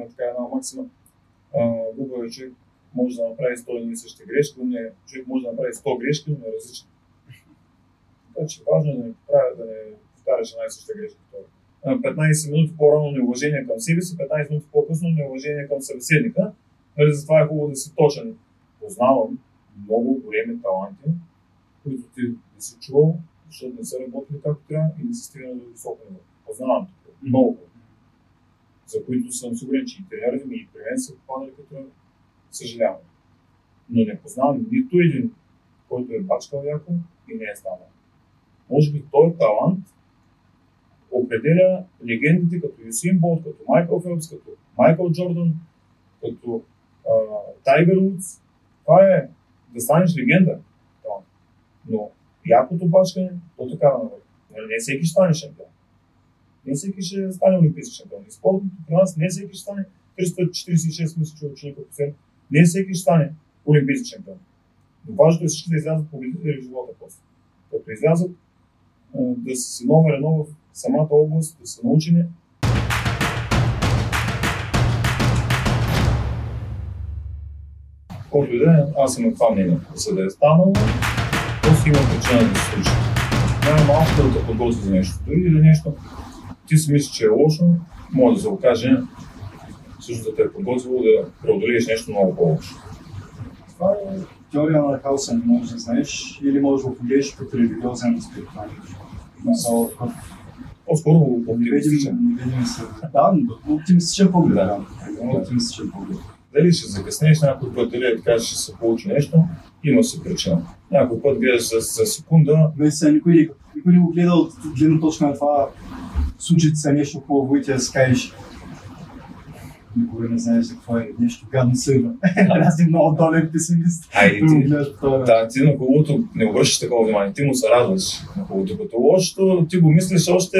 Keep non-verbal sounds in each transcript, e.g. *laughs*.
има така една максима. Глупавият човек може да направи 100 и същи грешки, но не, човек може да направи 100 грешки, но не е различни. Така че важно е да не правя да не повтаряш една и съща грешка. 15 минути по-рано неуважение към себе си, 15 минути по-късно неуважение към събеседника. Нали, затова е хубаво да си точен. Познавам много големи таланти, които ти не си чувал, защото не са работили както трябва и не са стигнали до високо ниво. Познавам много, за които съм сигурен, че и ми и при мен са попадали като съжалявам. Но не познавам нито един, който е бачкал яко и не е станал. Може би той талант определя легендите като Юсин Болт, като Майкъл Фелпс, като Майкъл Джордан, като Тайгър Удс. Това е да станеш легенда. Но якото бачкане, то така да навърви. Нали, не всеки ще стане шампион. Не всеки ще стане олимпийски шампион. И спортното при нас не всеки ще стане 346 мисля, че ученика по Не всеки ще стане олимпийски шампион. Но важното е всички да излязат победители в живота после. Като излязат да са номер едно в самата област, да са научени. Който и да е, аз съм на това мнение. За да е станало, просто има причина да се случи. Най-малко да подготви за нещо. Дори да нещо ти си мислиш, че е лошо, може да се окаже също да те е подготвило да преодолееш нещо много по-лошо. Това е теория на хаоса, не можеш да знаеш или можеш да погледнеш като религиозен аспект на нещо. По-скоро оптимистичен. Да, оптимистичен поглед. Да. Оптимистичен поглед. Дали ще закъснеш някой път, или така ще се получи нещо, има си причина. Някой път гледаш за, за секунда. Не, сега никой, никой не го гледа от гледна точка на това, случи се нещо хубаво и ти да си кажеш, никога не знаеш за какво е нещо гадно сърва. *laughs* Аз си много долен песимист. Ай, ти, да, ти на хубавото не обръщаш такова внимание, ти му се радваш на хубавото. Като лошото, ти го мислиш още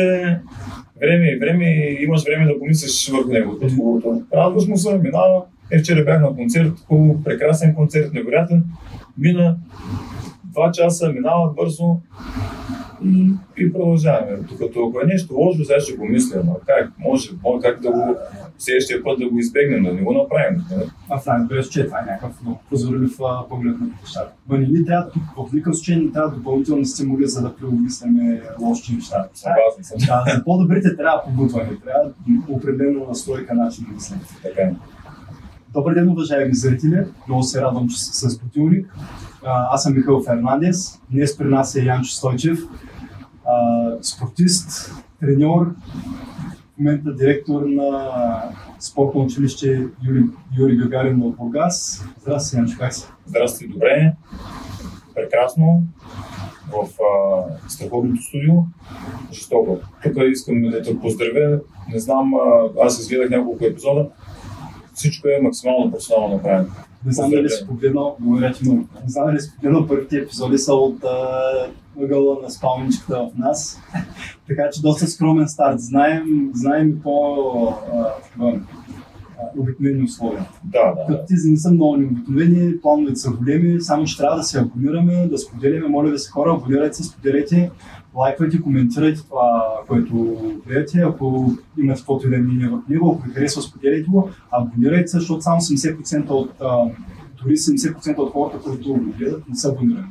време и време имаш време да помислиш върху него. Като хубавото. Радваш му се, минава. Е, вчера бях на концерт, хубаво, прекрасен концерт, невероятен. Мина два часа, минава бързо и, и продължаваме. Докато ако е нещо лошо, сега ще го мисля, но как може, може как да го следващия път да го избегнем, да не го направим. А в най че това е някакъв много прозорлив поглед на нещата. Но не ни трябва, в никакъв случай не трябва допълнителни стимули, за да преобмисляме лоши неща. Съгласен съм. Да, за по-добрите трябва побутване, трябва определено настройка начин на мислене. Така е. Добър ден, уважаеми зрители! Много се радвам, че сте с Бутилник. Аз съм Михаил Фернандес. Днес при нас е Янчо Стойчев, спортист, треньор, в момента директор на спортно училище Юри, Юри Гагарин в Бургас. Здрасти, Янчо, как си? Здрасти, добре. Прекрасно. В а, страховното студио. Жестоко. Тук искам да те поздравя. Не знам, а, аз изгледах няколко епизода. Всичко е максимално професионално направено. Не знам дали си погледнал. Не знам дали си погледнал първите епизоди са от ъгъла на спалничката в нас. *laughs* така че доста скромен старт. Знаем, знаем и по обикновени условия. Да, да. Като тези не са много необикновени, плановете са големи, само че трябва да се абонираме, да споделяме. Моля ви се хора, абонирайте се, споделяйте, лайквайте, коментирайте това, което гледате. Ако имате каквото и да мнение в него, ако ви харесва, споделяйте го. Абонирайте се, защото само 70% от дори 70% от хората, които го гледат, не са абонирани.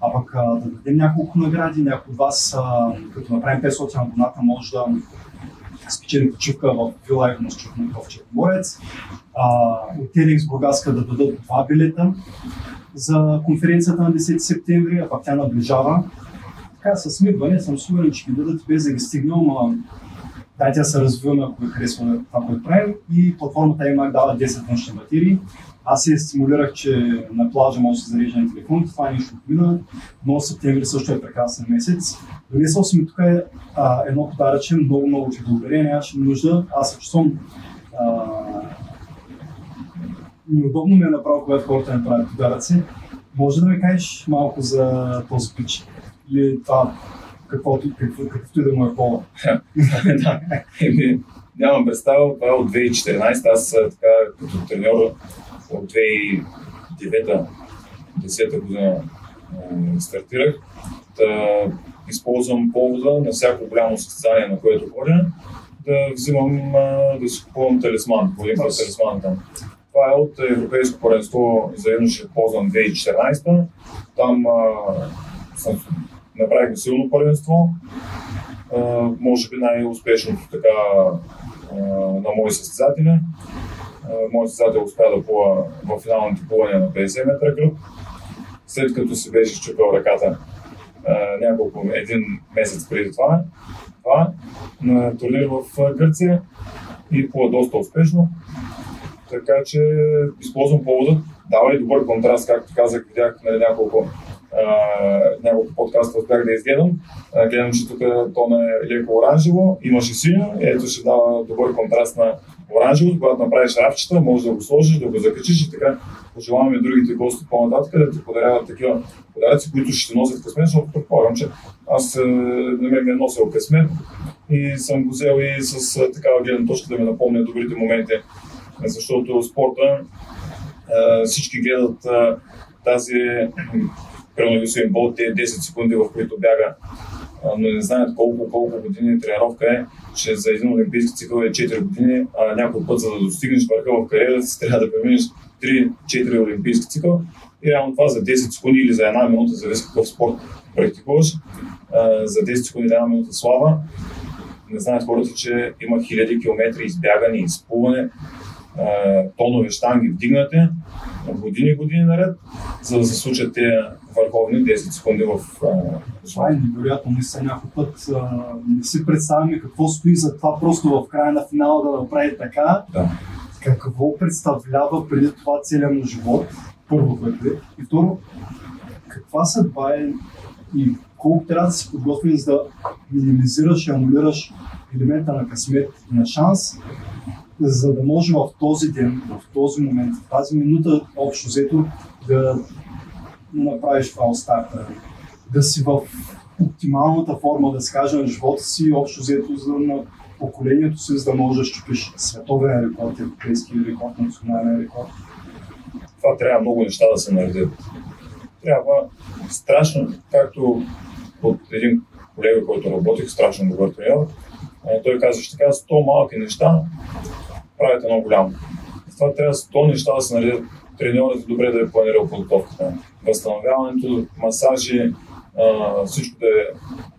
А пък да дадем няколко награди, някои от вас, като направим 500 абоната, може да спечели почивка в Вила и в Черноморец. От Телекс Бургаска да дадат два билета за конференцията на 10 септември, а пък тя наближава. Така, с смигване съм сигурен, че ги дадат без да ги стигнем, но дайте да се развиваме, ако ви харесва това, което правим. И платформата има дава 10 външни батерии. Аз се стимулирах, че на плажа може да се зарежда на телефон, това е нещо отмина, но септември също е прекрасен месец. Донесъл съм тук е, а, едно подаръче, много, много ти благодаря, нямаше нужда. Аз се чувствам неудобно ми е направо, когато хората не правят подаръци. Може да ми кажеш малко за този пич? Или това, каквото, какво, каквото и да му е пола? *laughs* Нямам представа, това е от 2014. Аз така, като треньор от 2009-2010 година стартирах. Да използвам повода на всяко голямо състезание, на което ходя, да взимам, да си купувам талисман, по един талисман там. Това е от Европейско паренство за юноши, ползван 2014. Там а, съм, направихме силно първенство. А, може би най-успешното така а, на мои състезатели. Моят състезател успя да плува в финалните плувания на 50 метра кръг. След като си беше щупил ръката няколко, един месец преди това, това на турнир в Гърция и плува доста успешно. Така че използвам повода, дава и добър контраст, както казах, видях нали, няколко няколко подкаста успях да изгледам. гледам, че тук тона е леко оранжево, имаше синьо, ето ще дава добър контраст на оранжево, когато направиш рафчета, можеш да го сложиш, да го закачиш и така. Пожелаваме другите гости по-нататък да ти подаряват такива подаръци, които ще носят късмет, защото предполагам, че аз е, на мен ми е носил късмет и съм го взел и с е, такава гледна точка да ми напомня добрите моменти, защото спорта е, всички гледат тази примерно Юсейн Болт, тези 10 секунди, в които бяга, но не знаят колко, колко години тренировка е, че за един олимпийски цикъл е 4 години, а някой път, за да достигнеш върха в кариерата си, *laughs* трябва да преминеш 3-4 олимпийски цикъл. И реално това за 10 секунди или за една минута, зависи какъв спорт практикуваш, за 10 секунди една минута слава. Не знаят хората, че има хиляди километри избягани, изплуване, тонове штанги вдигнати, години, години наред, за да се случат тези върховни 10 секунди в Това е невероятно, са някой път а, не си представяме какво стои за това просто в края на финала да направи така. Да. Какво представлява преди това целият му живот, първо което е. И второ, каква съдба е и колко трябва да се подготви, за да минимизираш и анулираш елемента на късмет и на шанс, за да може в този ден, в този момент, в тази минута, общо взето, да направиш фалстарта, да си в оптималната форма, да се на живота си, общо взето за на поколението си, за да можеш да щупиш световен рекорд, европейски рекорд, национален рекорд. Това трябва много неща да се наредят. Трябва страшно, както от един колега, който работих, страшно добър тренер, той казваше така, 100 малки неща правят едно голямо. Това трябва 100 неща да се наредят. Треньорът е добре да е планирал подготовката. Възстановяването, масажи, всичко да е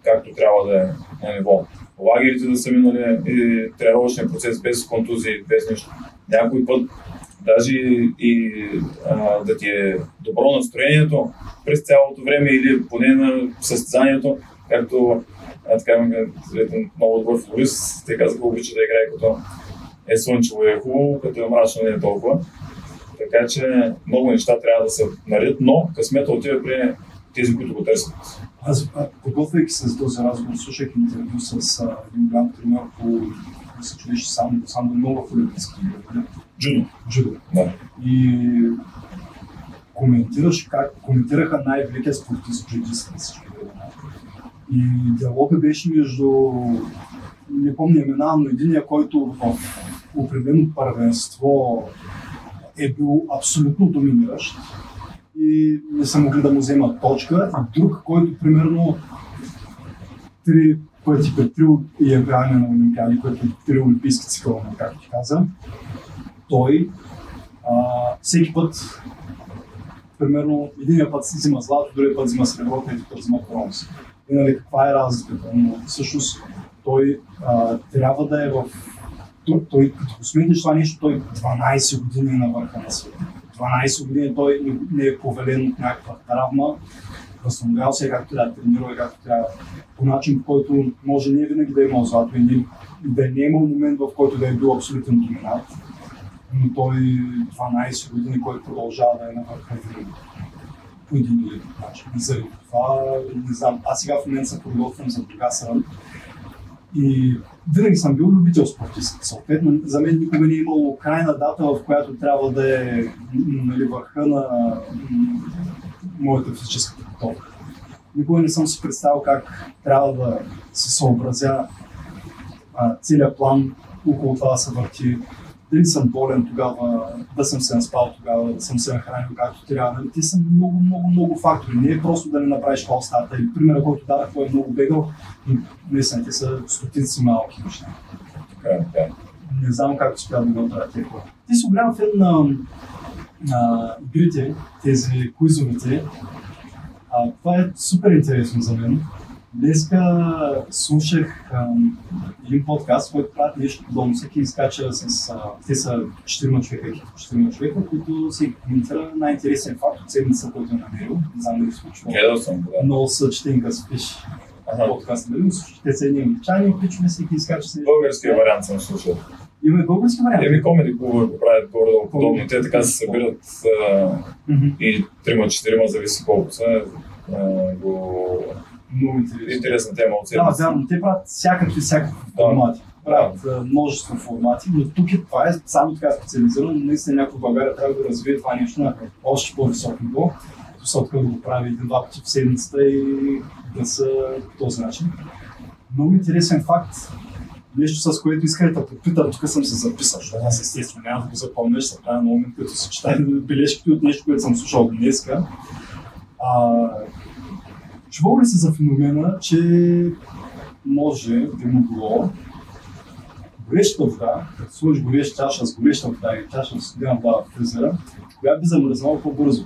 както трябва да е на ниво. Лагерите да са минали и тренировъчния процес без контузии, без нищо. Някой път даже и а, да ти е добро настроението през цялото време или поне на състезанието, както а, така много добър футболист, те казаха, обича да играе като е слънчево и е хубаво, като е мрачно не е толкова. Така че много неща трябва да се наред, но късмета отива при тези, които го търсят. Аз, подготвяйки се за този разговор, слушах интервю с а, един голям тренер по мисля, че беше сам, сам много в Олимпийски игри. Джудо. Джудо. Да. И коментираш как коментираха най-великият спортист джудист на всички времена. И диалога беше между не помня имена, но единия, който в определено първенство е бил абсолютно доминиращ и не са могли да му вземат точка. И друг, който примерно три пъти пред три явяване на Олимпиади, което е три олимпийски цикъла, както ти каза, той а, всеки път примерно един път взима злато, другия път взима сребро, трети път взима бронз. И нали, каква е разликата? Но всъщност той а, трябва да е в... Той, той като го сметнеш това нещо, той 12 години е на върха на света. 12 години той не е повелен от някаква травма, възстановял се както трябва, тренирал както трябва, по начин, по който може не винаги да е имал злато и, да не е имал момент, в който да е бил абсолютен доминант, но той 12 години, който продължава да е на върха винаги по един или друг начин. И заради това, не знам, аз сега в момента се подготвям за Бургас и винаги съм бил любител спортист. Съответно, за мен никога не е имало крайна дата, в която трябва да е нали, върха на моята физическа подготовка. Никога не съм си представил как трябва да се съобразя целият план около това да се върти, дали съм болен тогава, да съм се наспал тогава, да съм се нахранил както трябва. Нали? Те са много, много, много фактори. Не е просто да не направиш фалстарта. И примера, който дадах, е много бегал, наистина те са стотици малки неща. Така, е, така. е. Не знам как успя да го направят тези хора. Ти си голям фен на, на игрите, тези куизовите. А, това е супер интересно за мен. Днеска слушах ам, един подкаст, който правят нещо подобно. Всеки изкача с... А, те са 4 човека, екип от 4 човека, които си коментира най-интересен факт от седмица, който е намерил. Не знам дали се случва. Гледал съм, да. Много са четенка спиш Ага. подкаст, нали? Но те са едни англичани, включваме всеки изкача се. Българския вариант съм слушал. Има и български вариант. Еми комеди клубове го правят горе-долу подобно. Те така се събират а, Мгм. и трима-четирима, зависи колко са. А, го... Много интересно. Интересна тема от Да, седмица. да, но те правят всякакви, всякакви Да. формати. Правят множество формати, но тук е, това е само така специализирано, но наистина някой в България трябва да развие това нещо на още по-висок ниво. Посока да го прави един-два пъти в седмицата и да са по този начин. Много интересен факт, нещо с което исках да попитам, тук съм се записал, защото аз естествено няма да го запомня, ще се правя на момент, като се чета *laughs* бележките от нещо, което съм слушал днеска. А, чувал ли си за феномена, че може би му било гореща вода, като сложиш гореща чаша с гореща вода и чаша с студена вода в фризера, коя би замръзнала по-бързо?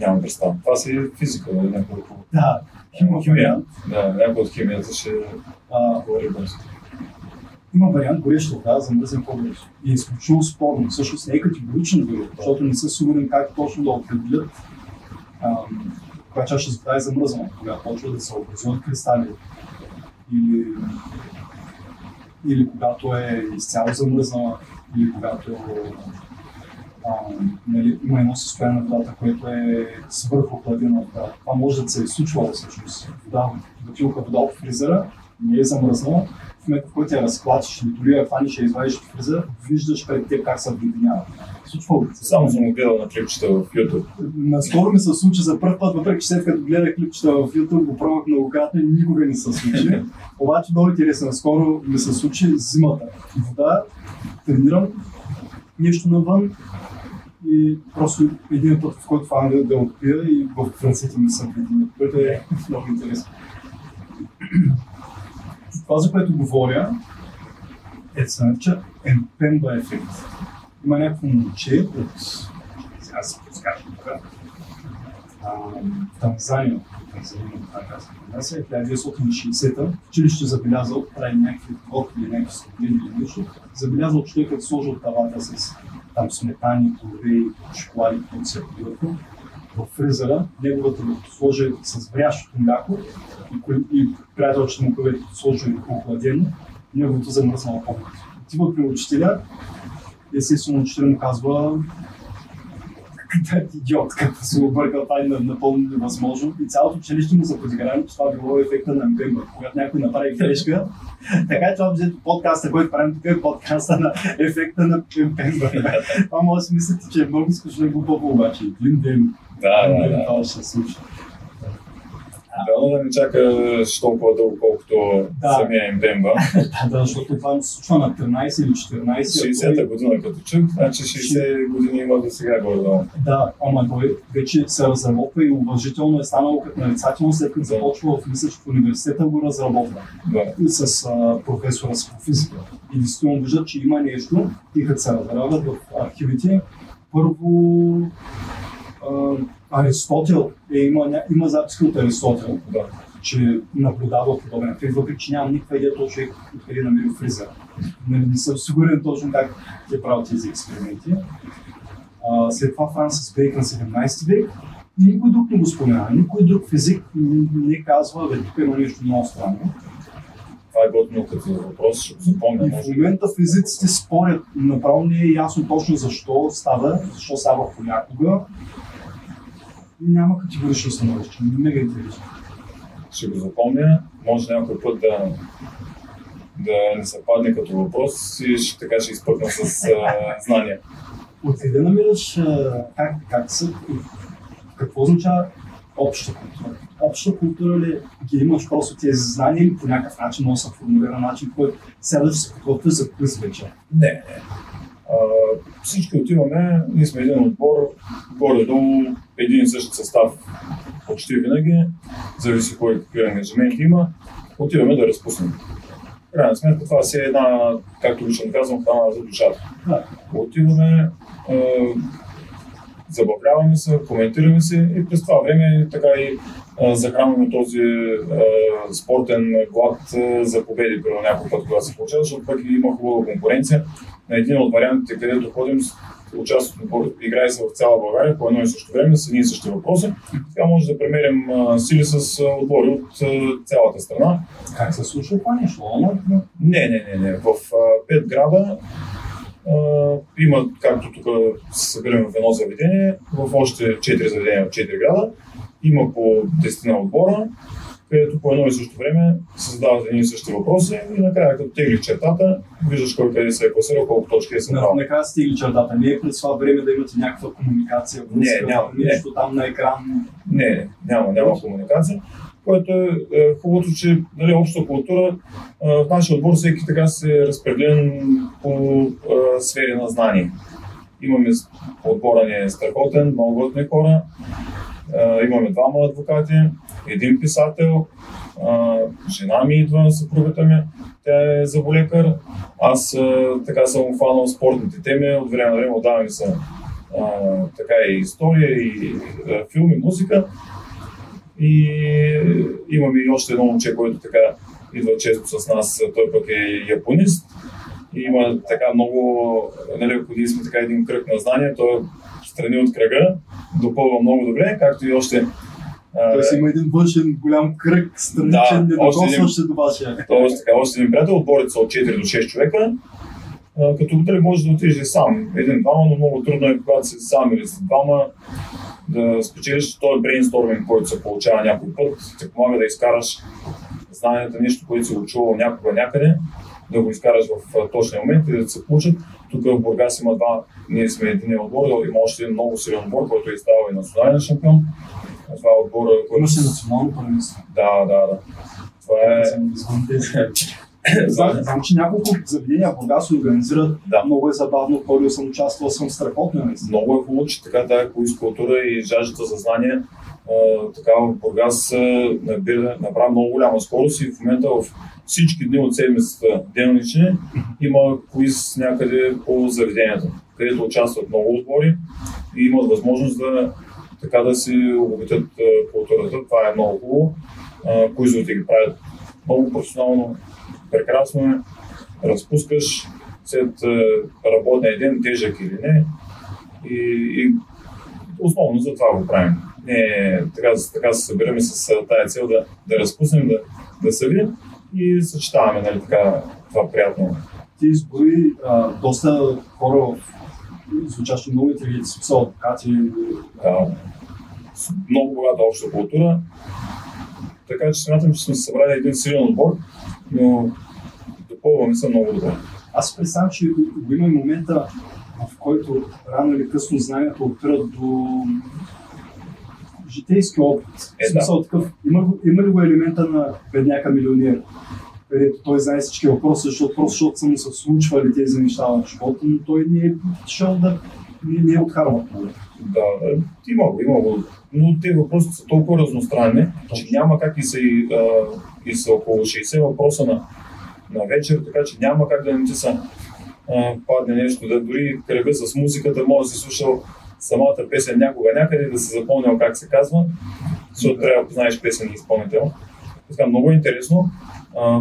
Нямам представа. Това си е физика, нали? Няколко. Да, има Химия. Да, някой от химията ще А, говори бързо. има вариант гореща вода замръзне по-бързо. И е изключително спорно. Всъщност не е категорично дори, защото не са сигурен как точно да определят ам, коя чаша с вода е замръзнала, когато почва да се образуват кристали. Или, или когато е изцяло замръзнала, или когато а, нали, има едно състояние на водата, което е свърхохладена вода. Това може да се е случвало всъщност. Вода, бутилка вода от фризера не е замръзнала, в момента в който я разклатиш дори я хванеш и извадиш от фризера, виждаш пред теб как се ли се? Само съм го гледал на клипчета в YouTube. Наскоро ми се случи за първ път, въпреки че след като гледах клипчета в YouTube, го пробвах многократно и никога не се случи. *laughs* Обаче много интересно, наскоро ми се случи зимата. Вода, тренирам, нещо навън и просто един път, в който фана да, отпия и в ръцете ми са предими, което е много интересно. Това, за което говоря, е се нарича Емпемба ефект. Има някакво момче от сега се подскачам тук. Танзания, Танзания, така се казва, 1960-та, в училище забелязал, прави някакви готви или някакви сладини или нещо, забелязал, че той като сложил тавата с там сметани, плодове и шоколади, които се в фризера, неговата го сложи с врящото мляко и, и приятелчето му, което сложи охладено, неговото замръзнало по-бързо. Отива при учителя, естествено учителя му казва да, идиот, като се объркал, това е на- напълно невъзможно. И цялото училище му се подиграва, че това било ефекта на Мбемба, когато някой направи грешка. така че общо подкаста, който правим тук е подкаста на ефекта на Мбемба. това може да си мислите, че е много скучно и глупаво, обаче един ден, Да, да, да. това ще се случи. Дано да не чакаш толкова дълго, колкото Да. самия Ембемба. *laughs* Да, да, защото това се случва на 13 или 14. 60-та година като чух, значи 60 години има до сега горе-долу. Да, ама той вече се разработва и уважително е станало като нарицателно, след като започва в мисля, че в университета го разработва Да. с а, професора по физика. И действително виждат, че има нещо и като се разравят в архивите, първо Аристотел, е, има, има записки от Аристотел, Да. че наблюдава подобен ефект, въпреки че нямам никаква идея човек откъде е намерил фризера. Нали, не съм сигурен точно как е правил тези експерименти. А, след това Франсис Бейкън 17 век и никой друг не го спомена. Никой друг физик не казва, бе, тук има нещо много странно. Това е готино като въпрос, ще го запомня. И в момента физиците спорят, направо не е ясно точно защо става, защо става понякога. Няма категорично становище. Мега интересно. Ще го запомня. Може някой път да, да не се падне като въпрос и ще, така ще изпъкна с а, знания. Откъде намираш а, как, как са, какво означава обща култура? Обща култура ли ги имаш просто тези знания или по някакъв начин може да се формулира начин, който сядаш и се подготвяш за квиз вече? Не, не. А, всички отиваме, ние сме един отбор, горе-долу един и същ състав почти винаги, зависи кой какви ангажименти има, отиваме да разпуснем. Крайна сметка това си е една, както лично казвам, храна за душата. Отиваме, а, забавляваме се, коментираме се и през това време така и а, захранваме този а, спортен глад а, за победи, при някой път, когато се получава, защото пък има хубава конкуренция. На един от вариантите, където ходим, участват, играе се в цяла България по едно и също време с едни и същи въпроси. Така може да премерим сили с отбори от цялата страна. Как се случва това нещо? Не, не, не, не. В пет града а, има, както тук се събираме в едно заведение, в още 4 заведения в 4 града. Има по 10 на отбора, където по едно и също време се задават едни и същи въпроси и накрая като теглиш чертата, виждаш кой къде се е класирал, колко точки е събрал. На, накрая стигли чертата. Не е през това време да имате някаква комуникация. Не, няма, не. Нещо там на екран. Не, не, няма, няма комуникация. Което е, е хубавото, че нали, обща култура а, в нашия отбор всеки така се е разпределен по а, сфери на знание. Имаме отбора ни е страхотен, много готини хора. Имаме двама адвокати, един писател, а, жена ми идва, съпругата ми, тя е зъболекар. Аз а, така съм хванал спортните теми, от време на време отдавам са а, така и история, и а, филми, музика. И имаме и още едно момче, което така идва често с нас, той пък е японист. И има така много, нали, ако ние сме така един кръг на знания, той е страни от кръга, допълва много добре, както и още Тоест има един външен голям кръг, страничен, Да, един- недокосващ се до вашия. Тоест, така, още един приятел, отборите са от 4 до 6 човека. Като дали можеш да отидеш сам, един-двама, но много трудно е, когато си сам или си двама, да спечелиш този брейнсторминг, който се получава някой път, ти помага да изкараш знанията, нещо, което си учувал някога някъде, да го изкараш в точния момент и да се получат. Тук в Бургас има два, ние сме един отбор, има още един много силен отбор, който е ставал и национален шампион. Това е отбора, който... Има се национално първенство. Да, да, да. Това е... *laughs* Знам, знам, че няколко заведения в Бургас организират. Да. Много е забавно, ходил съм, участвал съм страхотно. наистина. много е хубаво, че така тая култура и жаждата за знание а, така в Бургас набира, набра много голяма скорост и в момента в всички дни от седмицата делнични има квиз някъде по заведението, където участват много отбори и имат възможност да така да си обогатят културата. Това е много хубаво. Куизовете ги правят много професионално, прекрасно е. Разпускаш след работния ден, тежък или не, и, и основно за това го правим. Не, така, така се събираме с тая цел да, да разпуснем, да, да се видим и съчетаваме нали, така, това приятно. Ти изброи а, доста хора в звучащо много интелигентни, смисъл адвокати, А, с много богата обща култура. Така че смятам, че сме събрали един силен отбор, но допълваме се много добре. Аз представям, че има и момента, в който рано или късно знанията опират до житейски опит. Е, в смисъл такъв, има, има ли го елемента на бедняка милионер? където той знае всички въпроси, защото просто защото са му се случвали тези неща в живота, но той не е шел да не, не е от Харвард. Да, е, има го, има го. Но те въпроси са толкова разностранни, че няма как и са, и, а, и са около 60 въпроса на, на вечер, така че няма как да не ти са а, падне нещо. Да дори кръга с музиката може да си слушал самата песен някога някъде да си запомнял как се казва, защото трябва да познаеш песен и изпълнител. Така, много е интересно. А,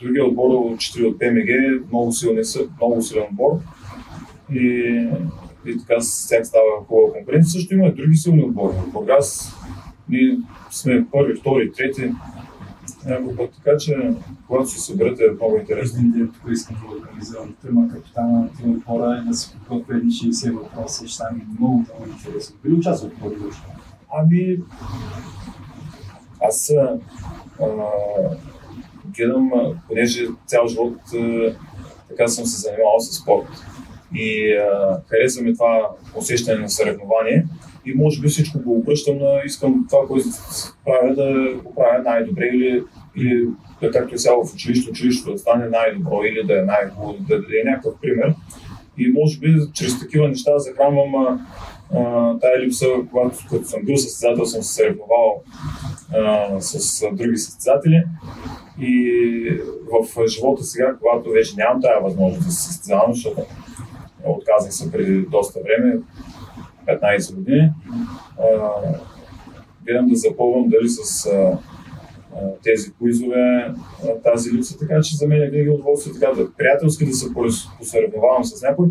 другия отбор от 4 от ПМГ, много, силни, са- много силен отбор. И, и така с тях става хубава конкуренция. Също има и други силни отбори. В Бургас ние сме първи, втори, трети. Някой път, така че когато се съберете е много интересно. Един ден тук искам да организирам трима капитана на трима хора и да си подготвя едни 60 въпроса ще стане много, много интересно. Би ли участвал в това? Ами, аз а, гледам, понеже цял живот а, така съм се занимавал с спорт и а, харесва ми това усещане на съревнование и може би всичко го обръщам на искам това, което правя да го правя най-добре или, или да, както е сега в училище, училището да стане най-добро или да е най-хубаво, да даде някакъв пример. И може би чрез такива неща захранвам тая липса, когато като съм бил състезател, съм се съревновал с други състезатели И в живота сега, когато вече нямам тази възможност да се състезавам, защото отказах се преди доста време, 15 години, гледам да запълвам дали с а, тези куизове, тази липса, така че за мен е винаги удоволствие така да приятелски да се посъревновавам с някой,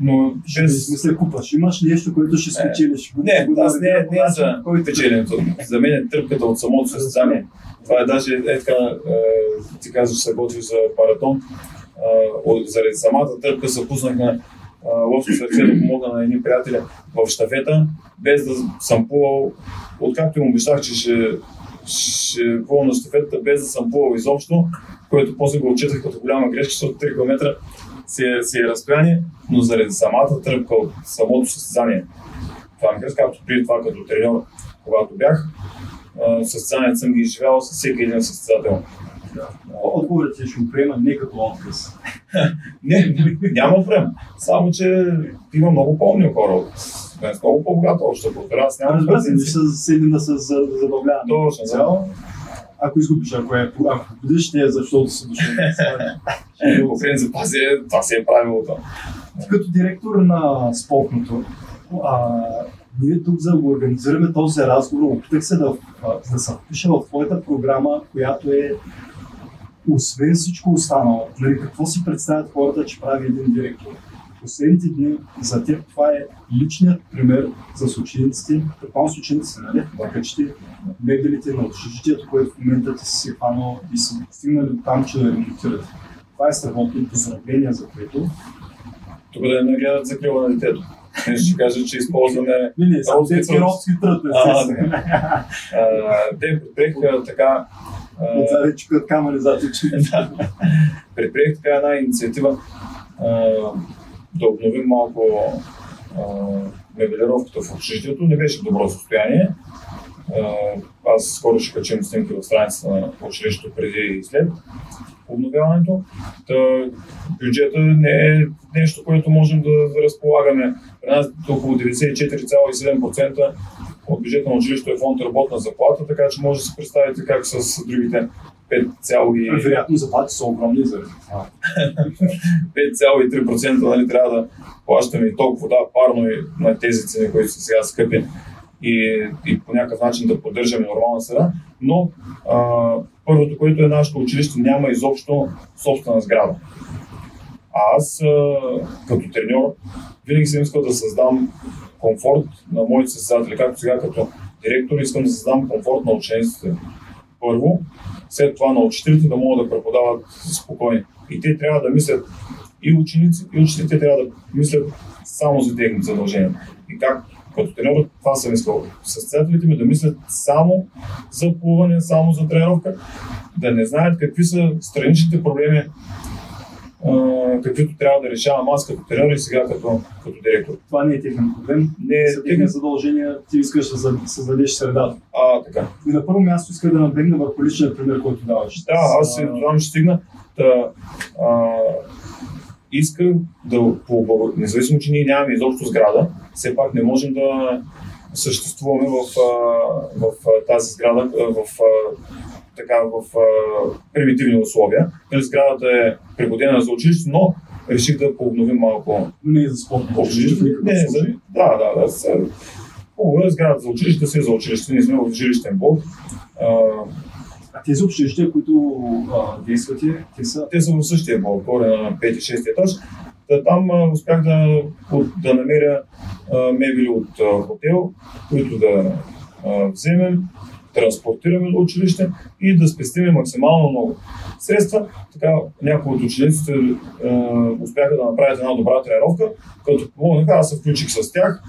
но без... Ще се купаш. Имаш нещо, което ще спечелиш. Не, аз не, не е за печеленето. За мен е тръпката от самото състезание. Това е даже, е така, е, ти казваш, се готви за маратон. Е, заради самата тръпка се пуснах на лошо сърце да помогна на едни приятели в щафета, без да съм плувал, откакто им обещах, че ще, ще плувам на щафетата, без да съм плувал изобщо, което после го отчитах като голяма грешка, защото 3 км си е, си е разстояние, но заради самата тръпка от самото състезание. Това ми казва, както преди това като треньор, когато бях, състезанията съм ги изживявал с всеки един състезател. Отговорът ще го приема не като отказ. *laughs* не, няма време. Само, че има много по-умни хора. Днес много по-богата обща култура. Аз нямам Разбира се, не са седи да се забавляват. Точно, да. Ако изгубиш, ако е ако победиш, не е защото *laughs* си дошъл. По принцип, е, това си е правилото. Като директор на спортното, а, ние тук за да го организираме този разговор, опитах се да, да се впиша в твоята програма, която е освен всичко останало, нали, какво си представят хората, че прави един директор? Последните дни за теб това е личният пример за учениците, предполагам с учениците, нали? Бакачите, мебелите на общежитието, което в момента ти си хванал и си стигнали там, че да ремонтират. Това е страхотно поздравление, за което. Тук да не гледат закрила на детето. Не ще кажа, че използваме... Родски тръд. Те предприеха така Отзади чукат камери зад *laughs* Предприех така една инициатива да обновим малко мебелировката в общежитието. Не беше в добро състояние. Аз скоро ще качим снимки в страницата на училището преди и след обновяването. Та, бюджета не е нещо, което можем да, да разполагаме. При нас около 94,7% от бюджета на училището е фонд работна заплата, така че може да се представите как с другите 5, Вероятно заплати са огромни за 5,3% *laughs* нали, трябва да плащаме и толкова вода, парно и на тези цени, които са сега скъпи и, и по някакъв начин да поддържаме нормална среда. Но а, първото, което е нашето училище, няма изобщо собствена сграда. А аз, като треньор, винаги съм искал да създам комфорт на моите състезатели, както сега като директор искам да създам комфорт на учениците. Първо, след това на учителите да могат да преподават спокойно. И те трябва да мислят, и ученици, и учителите трябва да мислят само за техните задължения. И как като тренер това съм искал. Състезателите ми да мислят само за плуване, само за тренировка, да не знаят какви са страничните проблеми, каквито трябва да решавам аз като тренер и сега като, като директор. Това не е техен проблем. Не е техен задължение, ти искаш да създадеш средата. А, така. И на първо място иска да наблегна върху личния пример, който даваш. Да, аз си това ще стигна. Да, а, иска да, по, независимо, че ние нямаме изобщо сграда, все пак не можем да съществуваме в, в, в тази сграда, в, така, в примитивни условия. Нали, сградата е пригодена за училище, но реших да пообновим малко. Но не е за спорт. Не, за, да, да, да. Хубаво е сградата за училище, си е за училище. Ние сме в жилищен блок. А тези общежития, които а, действате, те са... Те са в същия блок, горе на 5-6 етаж. Та, там а, успях да, да намеря а, мебели от а, хотел, които да а, вземем, транспортираме до училище и да спестиме максимално много средства. Така някои от учениците е, успяха да направят една добра тренировка, като помогнаха, аз се включих с тях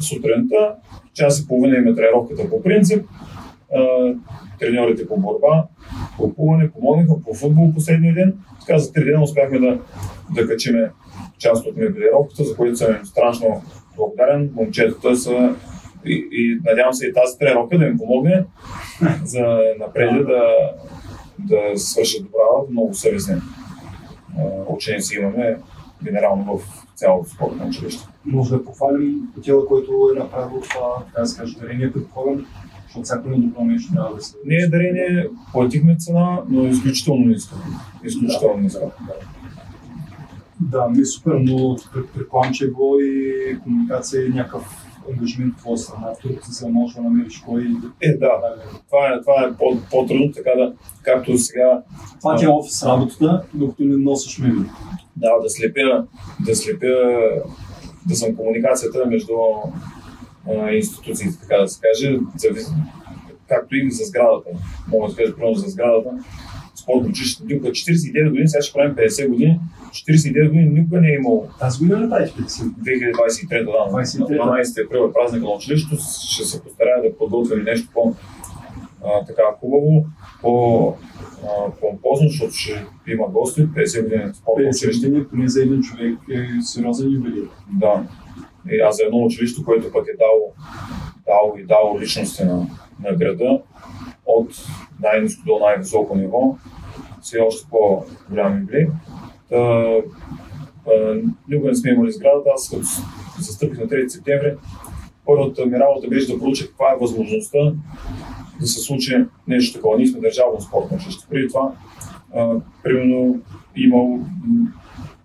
сутринта, час и половина има тренировката по принцип. Е, треньорите по борба, по плуване, помогнаха по футбол последния ден. Така за три дена успяхме да, да качиме част от мебелировката, за което съм страшно благодарен. Момчетата са и, и надявам се и тази тренировка да им помогне за напред да, да свършат добра работа. Много съвестни ученици имаме генерално в цялото спортно училище. Може да похвалим хотела, който е направил това, така да се каже, дарение, предполагам. Защото всяко едно добро нещо трябва да се... Не е дарение, платихме цена, но изключително ниска. Изключително ниска. Да, да. ми е супер, но предполагам, че е било и комуникация и някакъв ангажимент от твоя страна, тук се може да намериш кой. Е, да. Това е, това е по, по-трудно, така да, както сега. Това ти е офис работата, докато не носиш мебели. Да, да слепя, да слепя, да съм комуникацията между а, институциите, така да се каже, както и за сградата. Мога да кажа, примерно за сградата спортно училище. Никога 49 години, сега ще правим 50 години. 49 години никога не е имало. Аз година не правиш 50? 2023 да. 12 април е празник на училището. Ще се постарая да подготвим нещо по а, така хубаво, по помпозно, защото ще има гости, 50 години спортно училище. 50 години поне за един човек е сериозен юбилей. Да. И аз за едно училище, което пък е дало, дало и дало личности на, на града, от най-низко до най-високо ниво, все още по-голям юбилей. Та, никога не сме имали сградата. Аз като застъпих на 3 септември, първата ми работа беше да проуча каква е възможността да се случи нещо такова. Ние сме държавно спортно училище. Преди това, а, примерно, имал,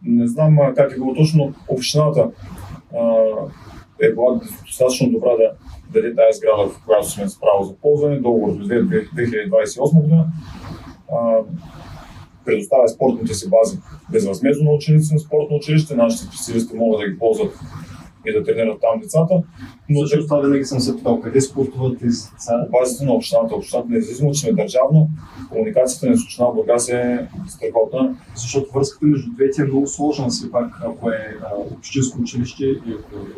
не знам как е било точно, общината а, е била достатъчно добра да даде тази сграда, в която сме с за ползване, договор до 2028 година. Предоставя спортните си бази безвъзмезно на ученици на спортно училище. Нашите специалисти могат да ги ползват и да тренират там децата. Но Също това винаги съм се питал, къде спортуват тези деца? Базите на общината. Общината, независимо, че сме държавно, комуникацията на община Бургас е страхотна. Защото връзката между двете е много сложна, все пак, ако е общинско училище и ако е...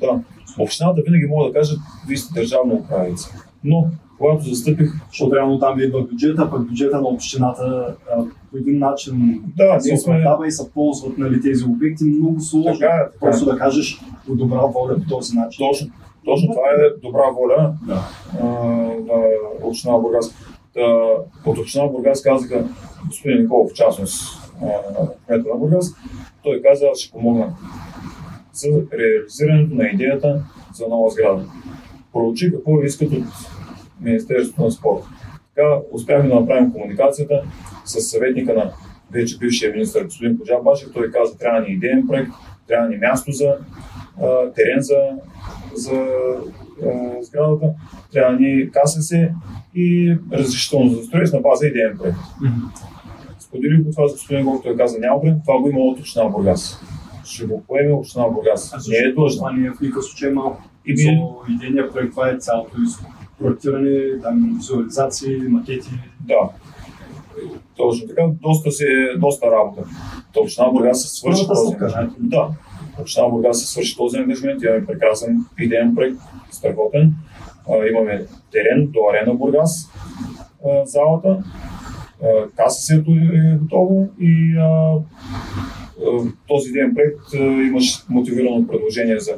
Да. Общината винаги мога да каже, вие сте държавна управица. Но когато застъпих. Защото реално там идва бюджета, пък бюджета на общината а, по един начин да, се сме... и се ползват нали, тези обекти. Много сложно. Така, е, така. Просто да кажеш по добра воля по този начин. Точно, точно това е добра воля да. на община Бургас. Да, от община Бургас казаха, господин Николов в частност, кмета на Бургас, той каза, аз ще помогна за реализирането на идеята за нова сграда. Проучи какво искат от Министерството на спорта. Така успяхме да направим комуникацията с съветника на вече бившия министр господин Коджа Башев. Той каза, трябва ни идеен проект, трябва ни място за а, терен за, за а, сградата, трябва ни КСС и разрешително за строеж на база идеен проект. Споделих го това с господин Гол, той каза, няма време, това го има от община Бургас. Ще го поеме община Бургас. Не е длъжна. Това не е в никакъв случай малко. И би... идейния проект, това е цялото изход проектиране, там, визуализации, макети. Да. Точно така, доста, си, доста работа. Община Бургас се свърши този ангажмент. Да, община Бургас се свърши този ангажмент. Имаме прекрасен идеен проект, страхотен. имаме терен до арена Бургас, залата. Касасието е готово и а, този идеен проект имаш мотивирано предложение за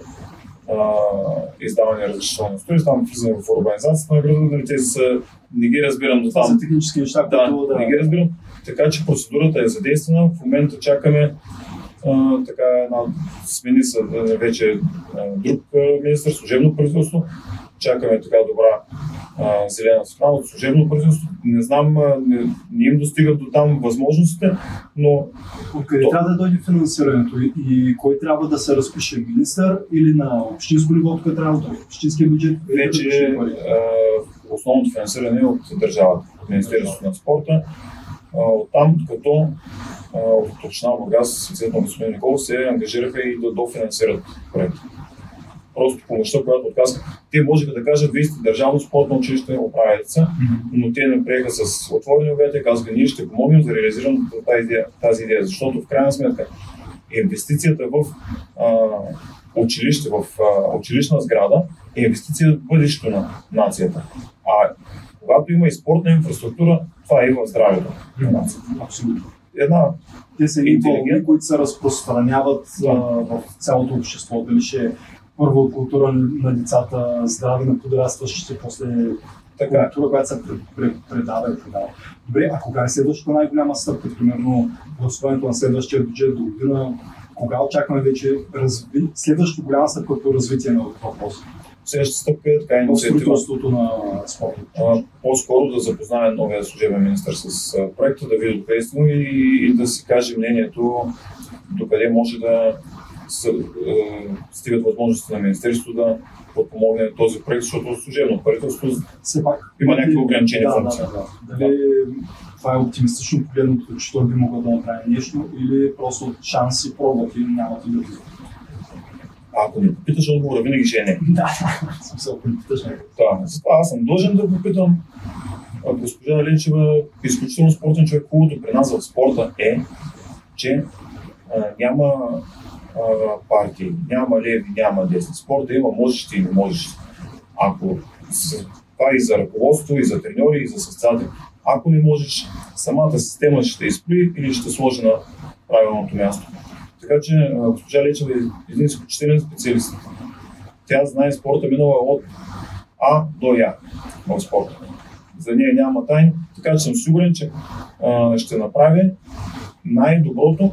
издаване на разрешително строеж, там влизаме в урбанизацията на града, нали, те са, не ги разбирам до там. Това са технически неща, да, които да... не ги разбирам. Така че процедурата е задействана. В момента чакаме а, така една смени са вече а, друг министр, служебно правителство. Чакаме така добра а, зелена страна от служебно правителство. Не знам, не, не им достигат до там възможностите, но... Откъде то... трябва да дойде финансирането и, и кой трябва да се разпише? Министър или на общинско ниво, тук трябва да дойде? Общинския бюджет? Вече да основното финансиране е от държавата, от Министерството на спорта. От там, като от община Бургас, съответно господин Никол, се ангажираха и да дофинансират проекта просто помощта, която отказаха. Те можеха да кажат, вие сте държавно спортно училище, оправяйте се, но те не приеха с отворени обети и казаха, ние ще помогнем за реализирането на тази идея, тази идея, защото в крайна сметка инвестицията в а, училище, в а, училищна сграда е инвестиция в бъдещето на нацията. А когато има и спортна инфраструктура, това е и в здравето на нацията. Абсолютно. Една те са и болни, които се разпространяват да. а, в цялото общество. Дали ще първо култура на децата, здраве на подрастващите, после така. култура, която се предава и предава. Добре, а кога е следващата най-голяма стъпка, примерно гласуването на следващия бюджет до година, кога очакваме вече разви... следващата голяма стъпка по развитие на въпроса? следващата стъпка е така инициатива. на спорта. По-скоро да запознае новия служебен министр с проекта, да види сме и, и да си каже мнението докъде може да с, а, стигат възможности на Министерството да подпомогне този проект, защото служебно правителство Все пак. Има някакви ограничени да, функции. Да, да, да. Дали това е оптимистично погледното, че той би могъл да направи нещо или просто шанс и пробват и нямат и други. Ако не попиташ, отговора винаги ще е не. *laughs* Да, смисъл, ако не питаш някакъв. Да, затова аз съм длъжен да попитам. Госпожа Ленчева е изключително спортен човек. Хубавото при нас в спорта е, че а, няма а, партии, няма леви, няма десни. Спорта има можещи и не можещи. Ако това и за ръководство, и за треньори, и за състезатели. Ако не можеш, самата система ще те или ще сложи на правилното място. Така че госпожа Лечева е един изключителен специалист. Тя знае спорта минала от А до Я в спорта. За нея няма тайни, така че съм сигурен, че а, ще направи най-доброто,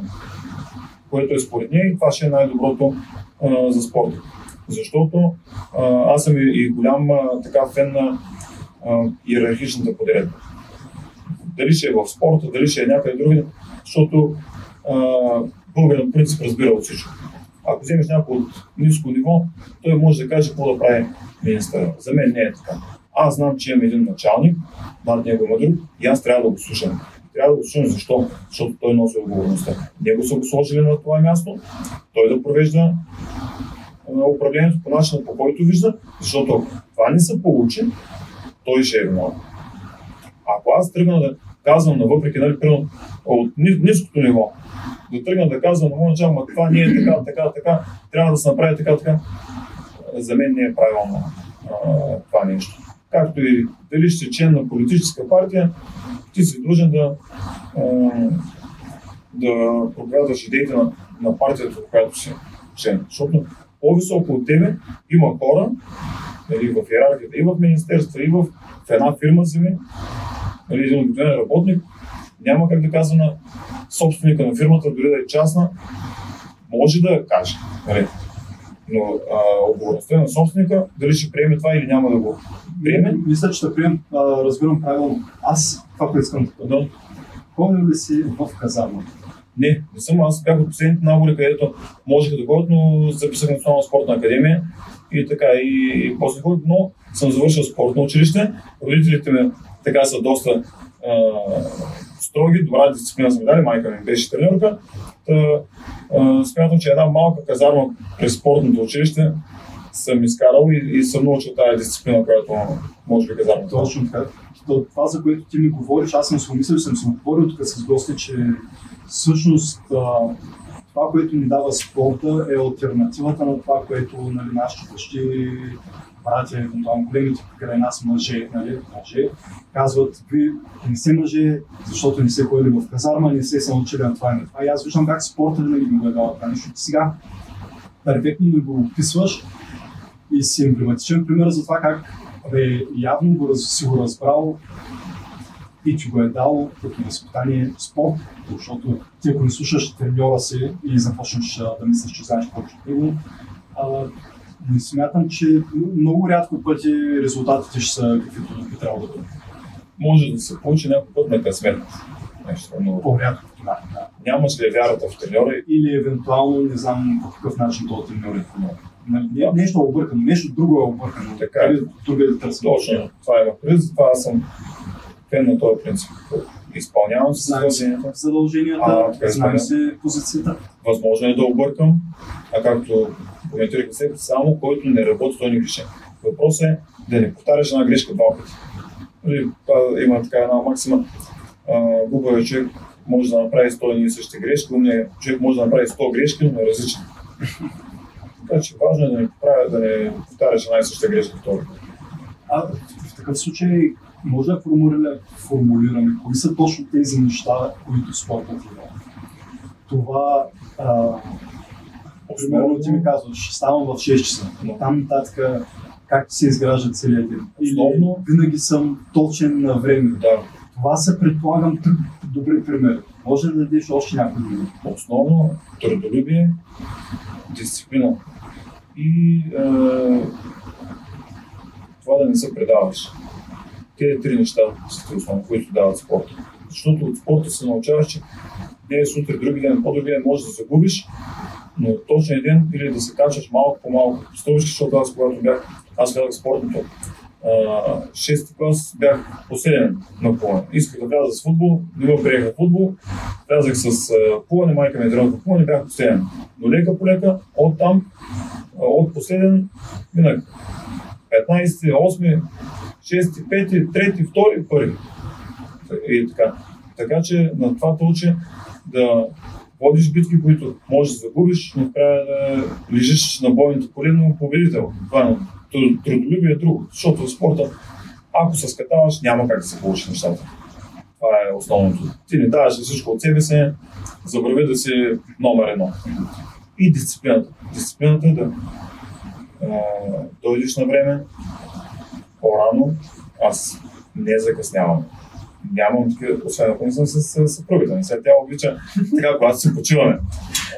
което е според нея и това ще е най-доброто а, за спорта. Защото а, аз съм и, и голям а, така фен на а, иерархичната подредба. Дали ще е в спорта, дали ще е някъде другаде, защото а, българен принцип разбира от всичко. Ако вземеш някой от ниско ниво, той може да каже какво да прави министър. За мен не е така. Аз знам, че имам един началник, над него има друг, и аз трябва да го слушам. Трябва да слушам защо? Защото той носи отговорността. Него са го сложили на това място, той да провежда управлението по начина, по който вижда, защото това не се получи, той ще е виновен. Ако аз тръгна да казвам, на въпреки, нали, примерно, от ни- ниското ниво, да тръгна да казвам на моят начал, ма това не е така, така, така, трябва да се направи така, така, за мен не е правилно а, това нещо. Както и дали ще си член на политическа партия, ти си длъжен да, да проповядваш идеите на, на партията, в която си член. Защото по-високо от тебе има хора, нали, в иерархията, и в министерства, и в, в една фирма земи, нали, един обикновен работник, няма как да казва на собственика на фирмата, дори да е частна, може да каже. Нали. Но а, отговорността е на собственика, дали ще приеме това или няма да го приеме. Мисля, че да прием, разбирам правилно. Аз това, което искам да. Да. Ходил ли си в казарма? Не, не съм. Аз бях от последните набори, където можеха да ходят, но записах Национална спортна академия и така и, и после ходих, но съм завършил спортно училище. Родителите ми така са доста а, строги, добра дисциплина са дали, майка ми беше тренерка. Смятам, че една малка казарма през спортното училище съм изкарал и, и съм научил тази дисциплина, която може би казармата. Точно така. То- Това, за което ти ми говориш, аз съм си го мислил, съм си го говорил тук с гости, че всъщност това, което ни дава спорта е альтернативата на това, което нали, нашите бащи, братя, евентуално големите покрай нас мъже, нали, мъже, казват, ви не сте мъже, защото не сте ходили в казарма, не сте се научили на това и на това. И аз виждам как спорта нали, ми го е дал. Сега перфектно ми го описваш и си емблематичен пример за това как Абе, явно го, раз- си го разбрал и че го е дал като възпитание спорт, защото ти ако не слушаш треньора си и започнеш да мислиш, че знаеш повече от него, не смятам, че много рядко пъти резултатите ще са каквито би трябвало да бъдат. Може да се получи някой път на късмет. Нещо много. По-рядко това. Да. Нямаш ли вярата в треньора Или евентуално не знам по какъв начин този треньор е помогнал. Нали, не- Нещо е объркано, нещо друго е объркано. Така е. Или друго е да търсим. Точно, това има предвид, затова аз съм фен на този принцип. Изпълнявам си Знаем си задълженията. задълженията, А, така е, знаем знаем. си позицията. Възможно е да объркам, а както коментирах се, само който не работи, той не греши. Въпросът е да не повтаряш една грешка два пъти. Нали, това има така една максима. А, Глупавият човек може да направи 100 едни и същи грешки, умният човек може да направи 100 грешки, но е различен. Така че важно е да не, повтаря, да не повтаряш една и съща грешка втори. А в такъв случай може да формулираме, формулираме кои са точно тези неща, които спортът ти дава. Това, а, примерно ти ми казваш, ставам в 6 часа, но там нататък как се изгражда целият ден. Основно- винаги съм точен на време. Да, Това са, предполагам, три добри примери. Може да дадеш още някои други. основно трудолюбие, дисциплина и е, това да не се предаваш. Тези три неща са основни, които дават спорта. Защото от спорта се научаваш, че не е други ден, по-други ден може да загубиш, но точния ден или да се качваш малко по малко. Стълбички, защото аз когато бях, аз гледах спортното, шести клас бях последен на плуване. Исках да вляза с футбол, не ме приеха футбол, влязах с плуване, майка ми е тренирала по плуване, бях последен. Но лека по лека, от там, от последен, минах 15, 8, 6, 5, 3, 2, първи. И така. Така че на това учи да водиш битки, които можеш да загубиш, но трябва да лежиш на бойните поли, но победител. Това е трудолюбие е друго, защото в спорта, ако се скатаваш, няма как да се получи нещата. Това е основното. Ти не даваш всичко от себе си, забрави да си номер едно. И дисциплината. Дисциплината е да а, дойдеш на време, по-рано, аз не закъснявам нямам такива, освен ако не съм с, съпругата ми. Сега тя обича така, когато се почиваме.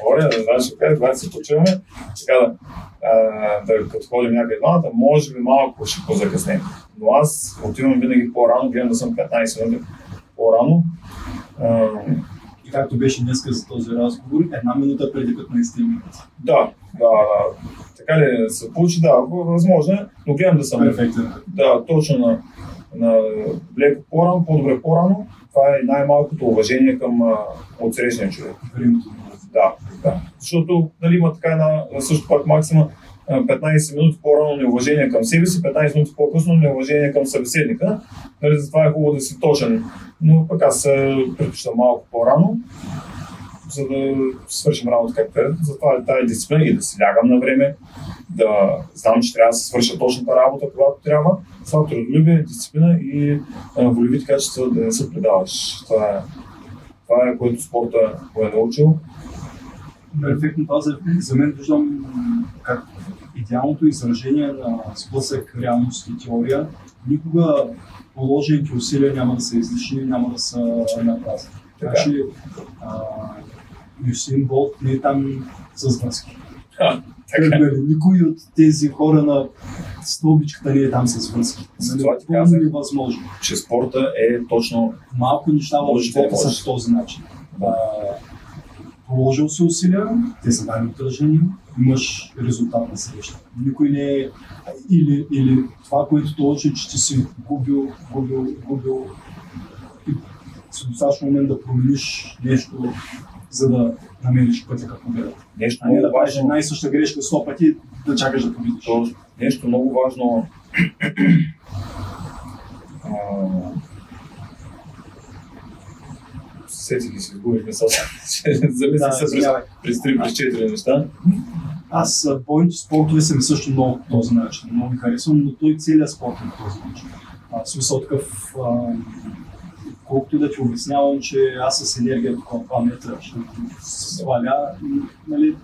Говоря, да знаеш, когато се почиваме, така да, а, да като ходим някъде двамата, може би малко ще позакъснем. Но аз отивам винаги по-рано, гледам да съм 15 минути по-рано. А, и както беше днес за този разговор, една минута преди 15 минути. Да, да, да. Така ли се получи, да, възможно е, но гледам да съм. Перфектен. Да, точно на на леко по-рано, по-добре по-рано, това е най-малкото уважение към отсрещния човек. Да, да. Защото нали, има така една също пак максима 15 минути по-рано неуважение към себе си, 15 минути по-късно неуважение към събеседника. Нали, затова е хубаво да си точен. Но пък аз предпочитам малко по-рано, за да свършим работа както е. Затова е тази дисциплина и да си лягам на време, да знам, че трябва да се свърша точната работа, когато трябва. Това трудолюбие, дисциплина и волевите качества да не се предаваш. Това е, това е което спорта го е научил. Перфектно това за, за мен виждам как идеалното изражение на сблъсък реалност и теория. Никога положените усилия няма да са излишни, няма да са на празни. Така че Юсин Болт не е там с връзки. Така. Нали, никой от тези хора на стълбичката не е там с връзки. Нали, това ти казах, невъзможно. че спорта е точно... Малко неща в живота са по този начин. Да. Положил си усилия, те са дали отражение, имаш резултат на среща. Никой не е... Или, или това, което точи, че ти си губил, губил, губил си достатъчно момент да промениш нещо, за да намериш пътя към победа. Нещо а не да правиш една и съща грешка сто пъти, да чакаш да победиш. То, нещо много важно. Сетих и си изгубих мисълта. Замислих се през 3 през 4 неща. Аз бойните спортове са ми също много по този начин. Много ми харесвам, но той целият спорт е по този начин. А, смисъл такъв колкото и да ти обяснявам, че аз с енергия до 2 метра ще се сваля, нали,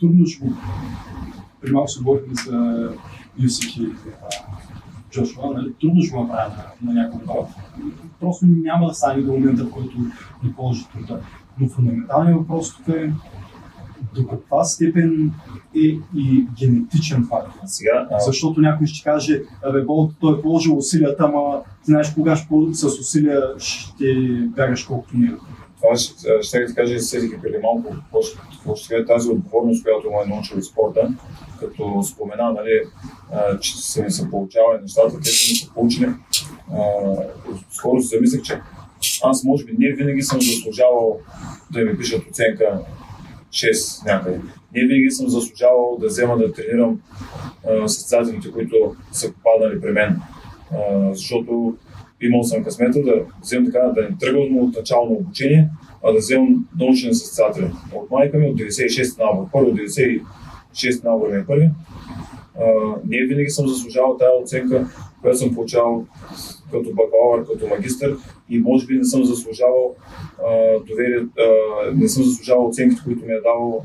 трудно ще го... При малко се говорихме за Юсик и Джошуа, нали, трудно ще го направя на, на някой път. Просто няма да стане до момента, в който ни положи труда. Но фундаменталният въпрос тук е до каква степен е и генетичен фактор. Сега, а... Защото някой ще каже, абе, Болт, той е положил усилията, ама знаеш кога ще, с усилия ще бягаш колкото не това ще, ще ти кажа и седих преди малко, какво ще кажа тази отговорност, която му е научил спорта, като спомена, нали, че се ми са получавали нещата, те са ми са получили. скоро се замислих, че аз може би не винаги съм заслужавал да ми пишат оценка 6 някъде. Не винаги съм заслужавал да взема да тренирам състезателите, които са попаднали при мен. А, защото имал съм късмета да вземам така, да не тръгвам от начално обучение, а да вземам научен състезател. От майка ми от 96 набор. Първо 96 набор ми е първи. не винаги съм заслужавал тази оценка, която съм получавал като бакалавър, като магистър и може би не съм заслужавал а, доверие, а, не съм заслужавал оценките, които ми е давал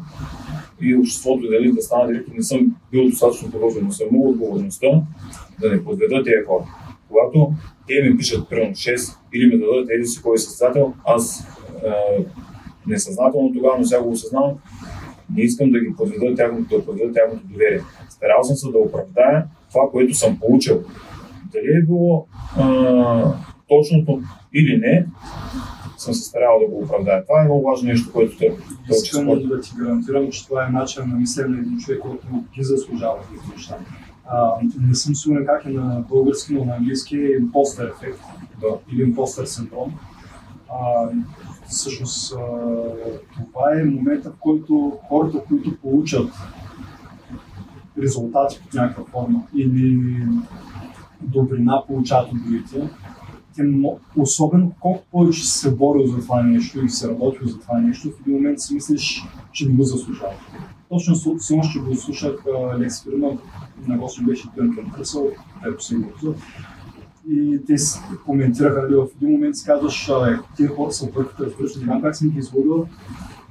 и обществото, дали да стана директор, не съм бил достатъчно подложен, но съм имал отговорността да не подведа тези хора. Когато те ми пишат примерно 6 или ми дадат еди си кой е състезател, аз а, несъзнателно тогава, но сега го осъзнавам, не искам да ги подведа тяхното, да подведа тяхното доверие. Старал съм се да оправдая това, което съм получил Дали е било а, точното или не, съм се старал да го оправдая. Това е много важно нещо, което те Искам да ти гарантирам, че това е начин на мислене на един човек, който ги заслужава тези неща. А, не съм сигурен как е на български, но на английски е импостер ефект да. или импостер синдром. А, всъщност а, това е момента, в който хората, които получат резултати под някаква форма или добрина получават от другите, те, особено колко повече си се борил за това нещо и се работил за това нещо, в един момент си мислиш, че не го заслужава. Точно с ще го слушах Лекс Фирма, на гост беше Дънкан Кръсъл, ето се го и те си коментираха, в един момент си казваш, тези хора са бърката, разбираш, не как съм ги излъгал,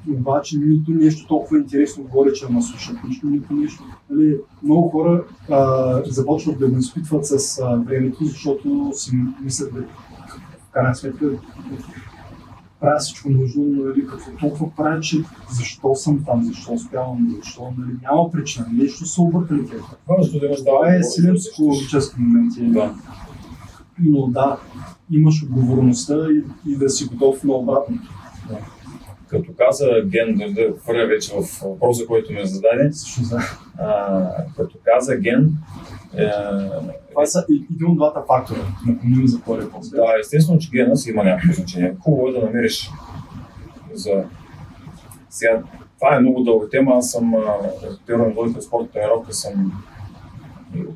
обаче нито нещо толкова интересно горе, че ме слушат, нищо, нито нещо. Нали, много хора а, започват да го изпитват с а, времето, защото си мислят, да, в крайна сметка, правя всичко нужно, нали, какво толкова правя, че защо съм там, защо успявам, защо нали, няма причина, нещо са объркали тези. Това е силен психологически момент. Да. Но да, имаш отговорността и, и да си готов на обратното. Да. Като каза Ген, да, хвърля вече в въпроса, който ми зададе, а, като каза Ген, е, това са един от двата фактора, напомним за първи после. Да, естествено, че гена си има някакво значение. Хубаво е да намериш за... Сега, това е много дълга тема. Аз съм теория водител спорт тренировка, съм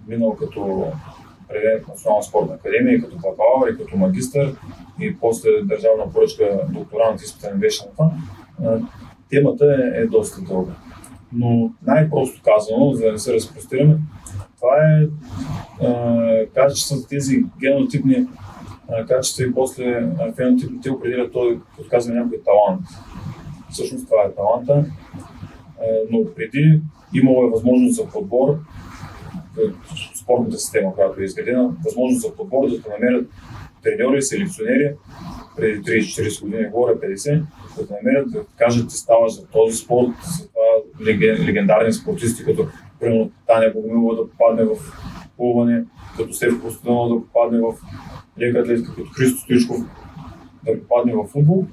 минал като президент на Национална спортна академия, като бакалавър и като магистър и после държавна поръчка докторант изпитане беше на това. Темата е, е доста дълга. Но най-просто казано, за да не се разпростираме, това е качествата, тези генотипни качества и после фенотипни, те определят този, като някой талант. Всъщност това е таланта, но преди имало е възможност за подбор, спортната система, която е изградена, възможност за подбор да намерят треньори, селекционери, преди 30-40 години, говоря 50, да те намерят да кажат, ти ставаш за този спорт, за това легендарни спортисти, като примерно Таня Богомилова да попадне в плуване, като Стев Костадонов да попадне в лека атлетика, като Христо Стоичков да попадне в футбол.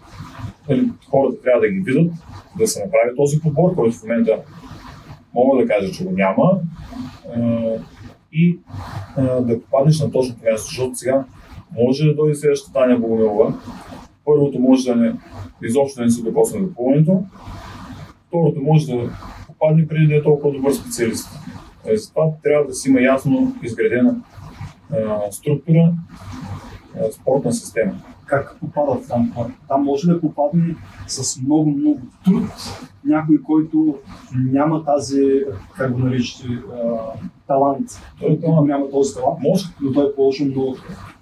Нали, хората трябва да ги видят, да се направи този подбор, който в момента мога да кажа, че го няма и да попаднеш на точното място, защото сега може да дойде следващата Таня Богомилова. Първото може да не, изобщо да не се докосне до плуването, второто може да попадне преди да е толкова добър специалист. Е, затова трябва да си има ясно изградена а, структура, а, спортна система. Как попадат там хора? Там може да попадне с много, много труд някой, който няма тази, как го наричате, талант. Той, той няма този талант, може, но той е положил много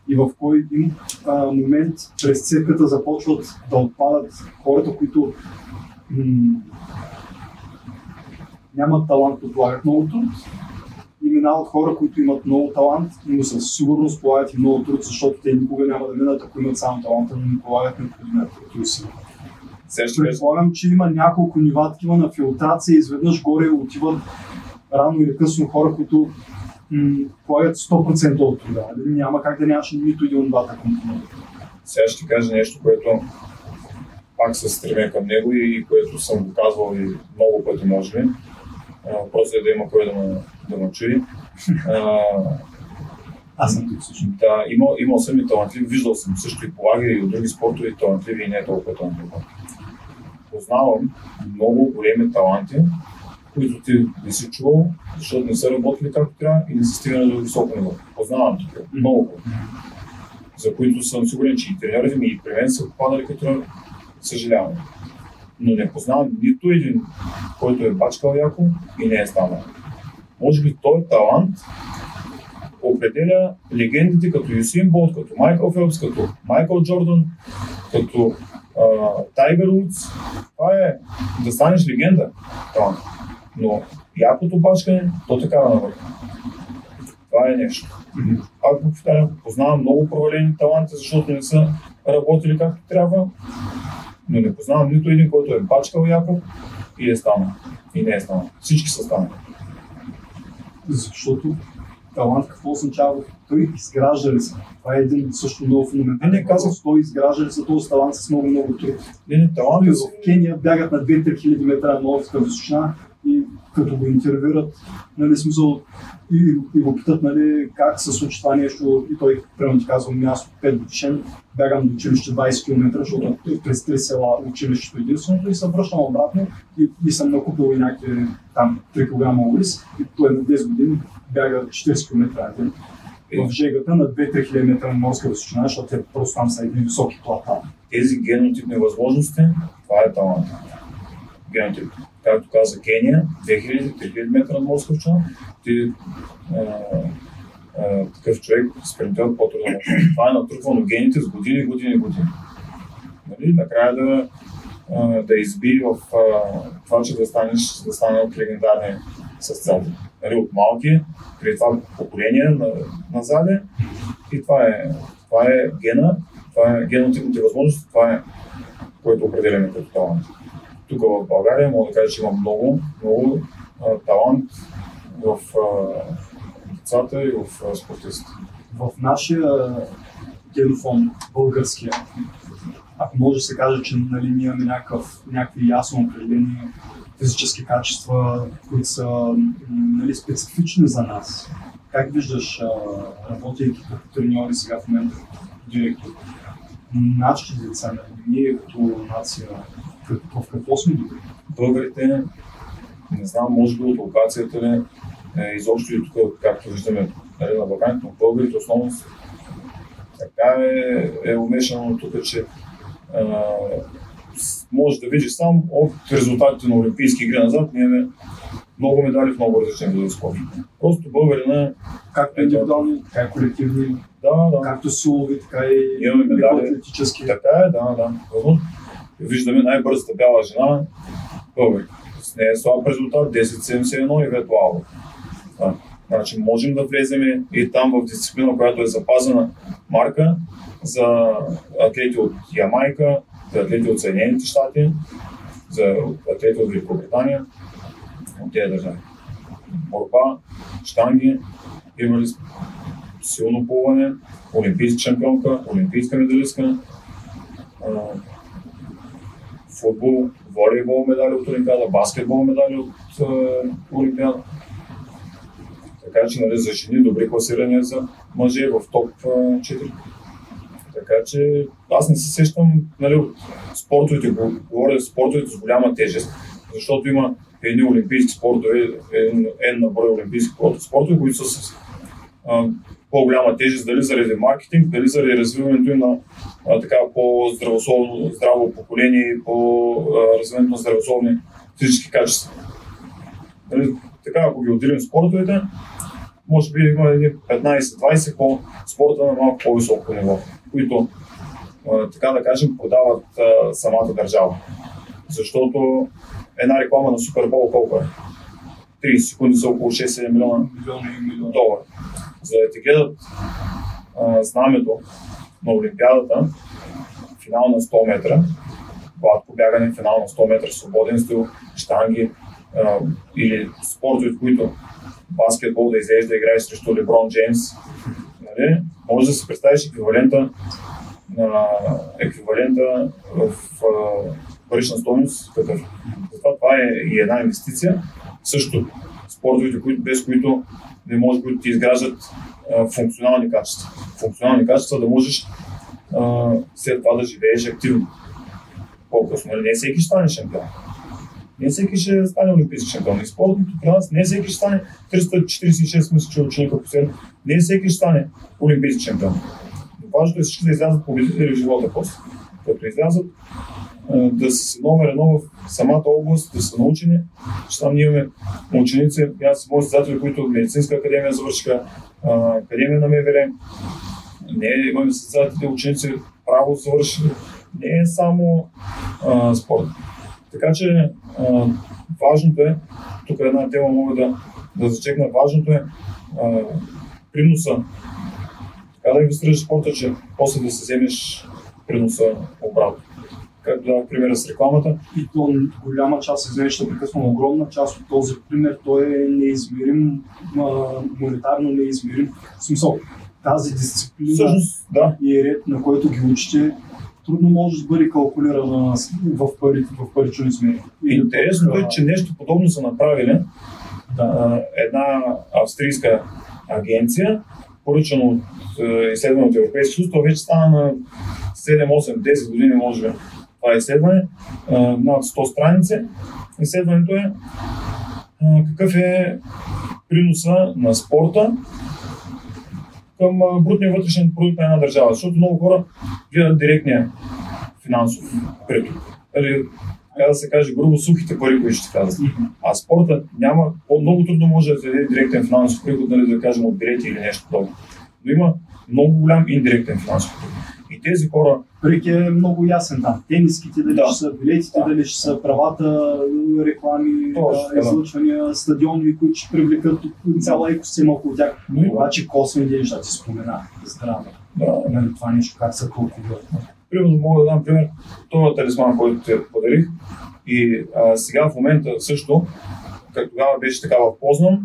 и в кой един а, момент през цирката започват да отпадат хората, които м- нямат талант, подлагат много труд и минават хора, които имат много талант, но със сигурност полагат и много труд, защото те никога няма да минат, ако имат само таланта, но не полагат необходимия труд и усилия. Предполагам, че има няколко нива такива на филтрация, изведнъж горе отиват рано или късно хора, които полагат 100% от труда. Няма как да нямаш нито един от двата компонента. Сега ще кажа нещо, което пак се стремя към него и което съм го казвал и много пъти, може би. Просто е да има кой да ме, да ме чуди. Аз съм тук също. Да, имал, имал съм и талантлив, виждал съм също и полаги и от други спортове талантливи и не толкова талантливи. Познавам много големи таланти, които ти не си чувал, защото не са работили както трябва и не са стигнали до високо ниво. Познавам такива, много, за които съм сигурен, че и тренерите ми и при мен са попадали като съжалявам. Но не познавам нито един, който е бачкал яко и не е станал. Може би той талант определя легендите като Юсин Болт, като Майкъл Фелпс, като Майкъл Джордан, като Тайгър Удс. Това е да станеш легенда. Талант. Но якото бачкане, то така да навърха. Това е нещо. Пак го повтарям, познавам много провалени таланти, защото не са работили както трябва, но не познавам нито един, който е бачкал яко и е станал. И не е станал. Всички са станали. Защото талант какво означава? Той изгражда ли се? Това е един също много фундаментален. Не, не казах. Той изгражда ли се този талант с много, много труд. Не, не, талант Той е в Кения бягат на 2-3 хиляди метра на норска височина и като го интервюрат, нали, смисъл, и, и го питат, нали, как се случи това нещо, и той, примерно ти казва, място 5 годишен, бягам до училище 20 км, защото е през три села училището единственото и се връщам обратно и, и съм накупил и някакви там 3 кг ориз и той на 10 години бяга 40 км ден. В жегата на 2-3 хиляди метра на морска височина, защото те просто там са едни високи плата. тези генотипни възможности, това е талант. Генотип. Както каза Кения, 2000-3000 метра на морска височина, ти а, а, такъв човек, спринтер, по-трудно. Това е натрупвано гените с години, години, години. Нали? Накрая да, а, да изби в това, че да станеш, да стане от легендарни състезатели. Нали? От малки, преди това поколение на, назаде. И това е, това е гена, това е генотипните възможности, това е което определяме като талант. Тук в България мога да кажа, че има много, много а, талант в а, децата и в а, спортистите. в нашия генофон, българския, ако може да се каже, че нали, ние имаме някакъв, някакви ясно определени физически качества, които са нали, специфични за нас. Как виждаш, работейки като треньори сега в момента, директор, нашите деца, нали, ние като нация, в какво сме добри? Българите, не знам, може би от локацията ли, е, изобщо и тук, както виждаме нали, на Балканите, но българите основно така е, е умешано тук, че а, може да видиш сам от резултатите на Олимпийски игри назад, ние имаме много медали в много различни видове спорт. Просто българина, Както индивидуални, така и колективни, да, да, както силови, така и Имаме медали. Така е, да, да. Виждаме най-бързата бяла жена, българ. С нея е слаб резултат, 10.71 и виртуално. Да. Значи можем да влезем и там в дисциплина, която е запазена марка за атлети от Ямайка, за атлети от Съединените щати, за атлети от Великобритания, от тези държави. Борба, штанги, имали силно плуване, олимпийска шампионка, олимпийска медалистка, футбол, волейбол медали от Олимпиада, баскетбол медали от а, Олимпиада. Така че нали, за жени добри класирания за мъже в топ а, 4. Така че аз не се сещам нали, от спортовете, го- говоря за спортовете с голяма тежест, защото има едни олимпийски спортове, един, един на брой олимпийски спортове, които са с а, по-голяма тежест, дали заради маркетинг, дали заради развиването им на а, така по-здравословно, здраво поколение и по-развиването на здравословни физически качества. Нали, така, ако ги отделим спортовете, може би има едни 15-20 по спорта на малко по-високо ниво, които, а, така да кажем, продават а, самата държава. Защото една реклама на Супербол колко е? 30 секунди са около 6-7 милиона милиони. долара. За да ти гледат а, знамето на Олимпиадата, финал на 100 метра, гладко бягане, финал на 100 метра, свободен стил, штанги а, или спортове, които баскетбол да излезе да играеш срещу Леброн Джеймс, нали? може да си представиш еквивалента на еквивалента в а, парична стойност какъв. Затова това е и една инвестиция. Също спортовете, които, без които не може да ти изграждат функционални качества. Функционални качества да можеш а, след това да живееш активно. По-късно. Нали? Не всеки ще стане шампион. Не всеки ще стане олимпийски шампион. И спортното при нас не всеки ще стане 346 мисля, че ученика последно. Не всеки ще стане олимпийски шампион. Но важното е всички да излязат победители в живота после. Като излязат, да са номер едно в самата област, да са научени. Че там ние имаме ученици, аз мои създатели, които медицинска академия завършиха, академия на МВР, не имаме създатели, ученици, право завършили, не е само а, спорт. Така че а, важното е, тук една тема мога да, да зачекна, важното е а, приноса. Така да инвестираш спорта, че после да се вземеш приноса обратно. Както дадох примера с рекламата. И то голяма част, извинете, ще прекъсвам, огромна част от този пример, той е неизмерим, монетарно неизмерим. В смисъл, тази дисциплина Всъщност, да. и ред, на който ги учите, трудно може да бъде калкулирана в, пари, в парични сметки. Интересното е, че нещо подобно са направили да. една австрийска агенция, поръчано от изследване от Европейския съюз, то вече стана на 7, 8, 10 години, може би, това изследване, над 100 страници. Изследването е какъв е приноса на спорта към брутния вътрешен продукт на една държава. Защото много хора гледат директния финансов приток. Нали, така да се каже, грубо сухите пари, които ще казват. А спорта няма, много трудно може да се даде директен финансов приход, нали, да кажем от билети или нещо подобно. Но има много голям индиректен финансов приход. И тези хора. Прик е много ясен там. Тениските, дали Да. ще са билетите, Да. дали ще са правата, реклами, Точно, да, да. излъчвания, стадиони, които ще привлекат цяла екосистема около тях. Но има, Обаче косвени неща ти спомена. Здраве. да, Нали, това нещо как се калкулира. Примерно мога да дам пример, този талисман, който те подарих. И а, сега в момента също, като тогава беше така в Познан,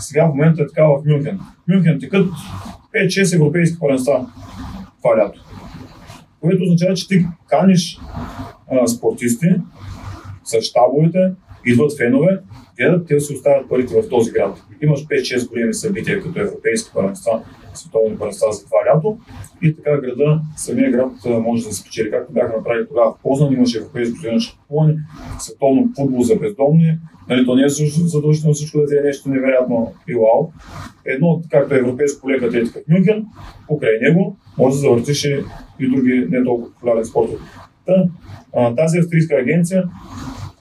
сега в момента е така в Мюнхен. Мюнхен текат 5-6 европейски първенства това лято. Което означава, че ти каниш а, спортисти с щабовете, идват фенове, гледат, те си оставят парите в този град. Имаш 5-6 големи събития, като европейски първенства, световни първенства за това лято и така града, самия град може да се спечели. Както бяха направили тогава в Познан, имаше европейско съюзно шампиони, световно футбол за бездомни. Нали, то не е задължително всичко да е нещо невероятно и вау. Едно, както европейско лека атлетика в Мюнхен, покрай него може да завъртиш и, други не толкова популярни спортове. Та, тази австрийска агенция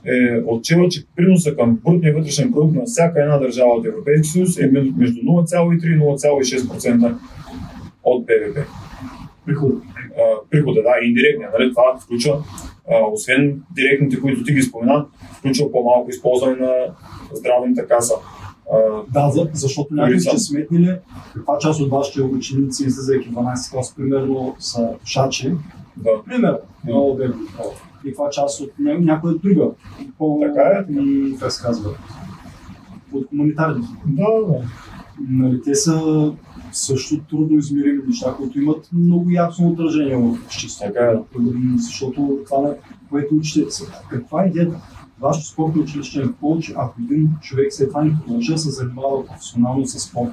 е отчела, че приноса към брутния вътрешен продукт на всяка една държава от Европейския съюз е между между 0,3 и 0,6% от БВП. Приход. А, прихода, да, индиректния. Нали? Това включва, а, освен директните, които ти ги спомена, включва по-малко използване на здравната каса. А, Да, за, защото някой ще сметнили каква част от вашите ученици, излизайки 12 клас, примерно, са пушачи. да. Пример, много бе каква част от ня- някоя друга. По, Така е. м, Как се казва? От хуманитарните. Да, да. Нали, те са също трудно измерими неща, които имат много ясно отражение в чистото. Така е. Защото това, на което учите, каква е идеята? Вашето спортно училище е повече, ако един човек след това не продължи да се занимава професионално с спорт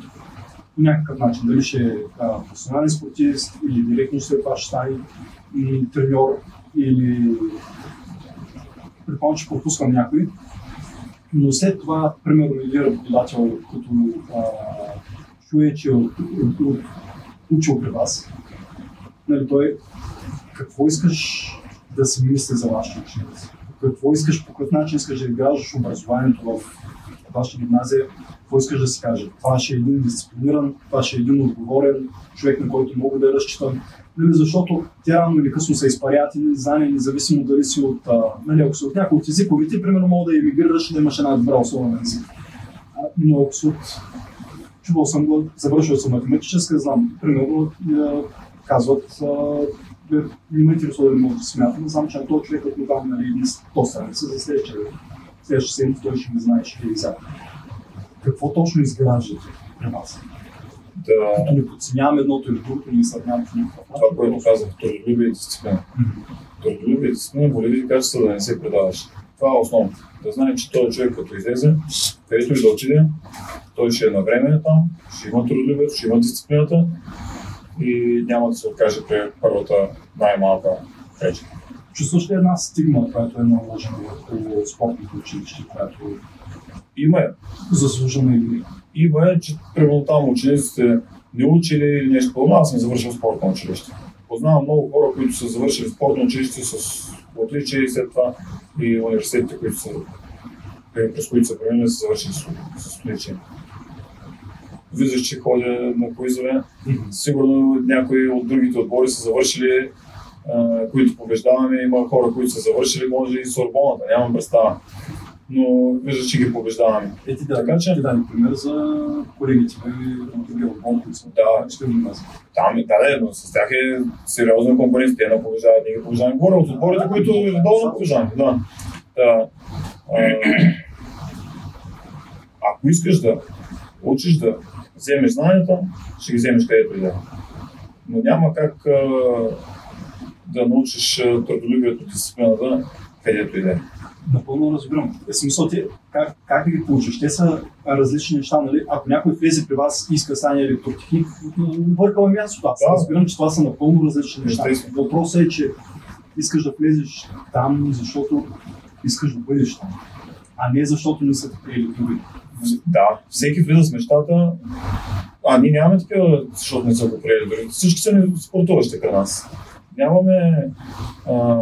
по някакъв начин, дали ще е професионален спортист или директно след това ще стане треньор или предполагам, че пропускам някой, но след това, примерно, един работодател, като а, чуе, че е учил при вас, нали, той какво искаш да си мисли за вашите ученици? Какво искаш, по какъв начин искаш да изграждаш образованието в вашата гимназия? Какво искаш да си каже? Това ще е един дисциплиниран, това ще е един отговорен човек, на който мога да разчитам. Нали, защото те рано или късно са изпаряти знания, независимо дали си от, а, нали, ако си от някой от езиковите, примерно мога да емигрираш и да имаш една добра основа език. Но ако си от чувал съм го, завършил съм математическа, знам, примерно, е, казват, а, не ме интересува да може да смятам, знам, че на този човек, ако му дам нали, едни 100 страница за следващия, следващия седмица, той ще ми знае, че е изяд. Какво точно изграждате при вас? Да. Не подценявам едното или другото, не сравнявам в никакъв Това, което казах, трудолюбие и дисциплина. Трудолюбие и дисциплина, волеви качества да не се предаваш. Това е основно. Да знаем, че този човек като излезе, където и да отиде, той ще е на време там, ще има трудолюбието, ще има дисциплината и няма да се откаже при първата най-малка пречка. Чувстваш ли една стигма, която е наложена върху спортното училище, която Има е. заслужена или? Има е, че примерно там учениците не учили или нещо подобно. Аз съм завършил спортно училище. Познавам много хора, които са завършили спортно училище с отличие и след това и университетите, които са, през които са преминали, са завършили с, с отличие. Виждаш, че ходя на куизове. Сигурно някои от другите отбори са завършили, които побеждаваме. Има хора, които са завършили, може и Сорбоната, нямам представа. Но виждаш, че ги побеждаваме. Ети да, Така че- ти дай пример за колегите другия отбор, които са Да. ще гимназия. Там, да, да, но с тях е сериозна конкуренция. Те не побеждават, ние ги побеждаваме. Говоря от отборите, които редовно побеждаваме. Да. да. А, ако искаш да учиш да вземеш знанията, ще ги вземеш където и да е. Но няма как а, да научиш трудолюбието, дисциплината, където и да е. Напълно разбирам. В смисъл, ти, как, как да ги получиш? Те са различни неща, нали? Ако някой влезе при вас и иска да стане електротехник, бъркава място. Аз Да. разбирам, че това са напълно различни неща. Въпросът е, че искаш да влезеш там, защото искаш да бъдеш там, а не защото не са те други. Да, всеки влиза с мечтата. А, ние нямаме такива, защото не са го приели. Всички са спортуващи при нас. Нямаме а,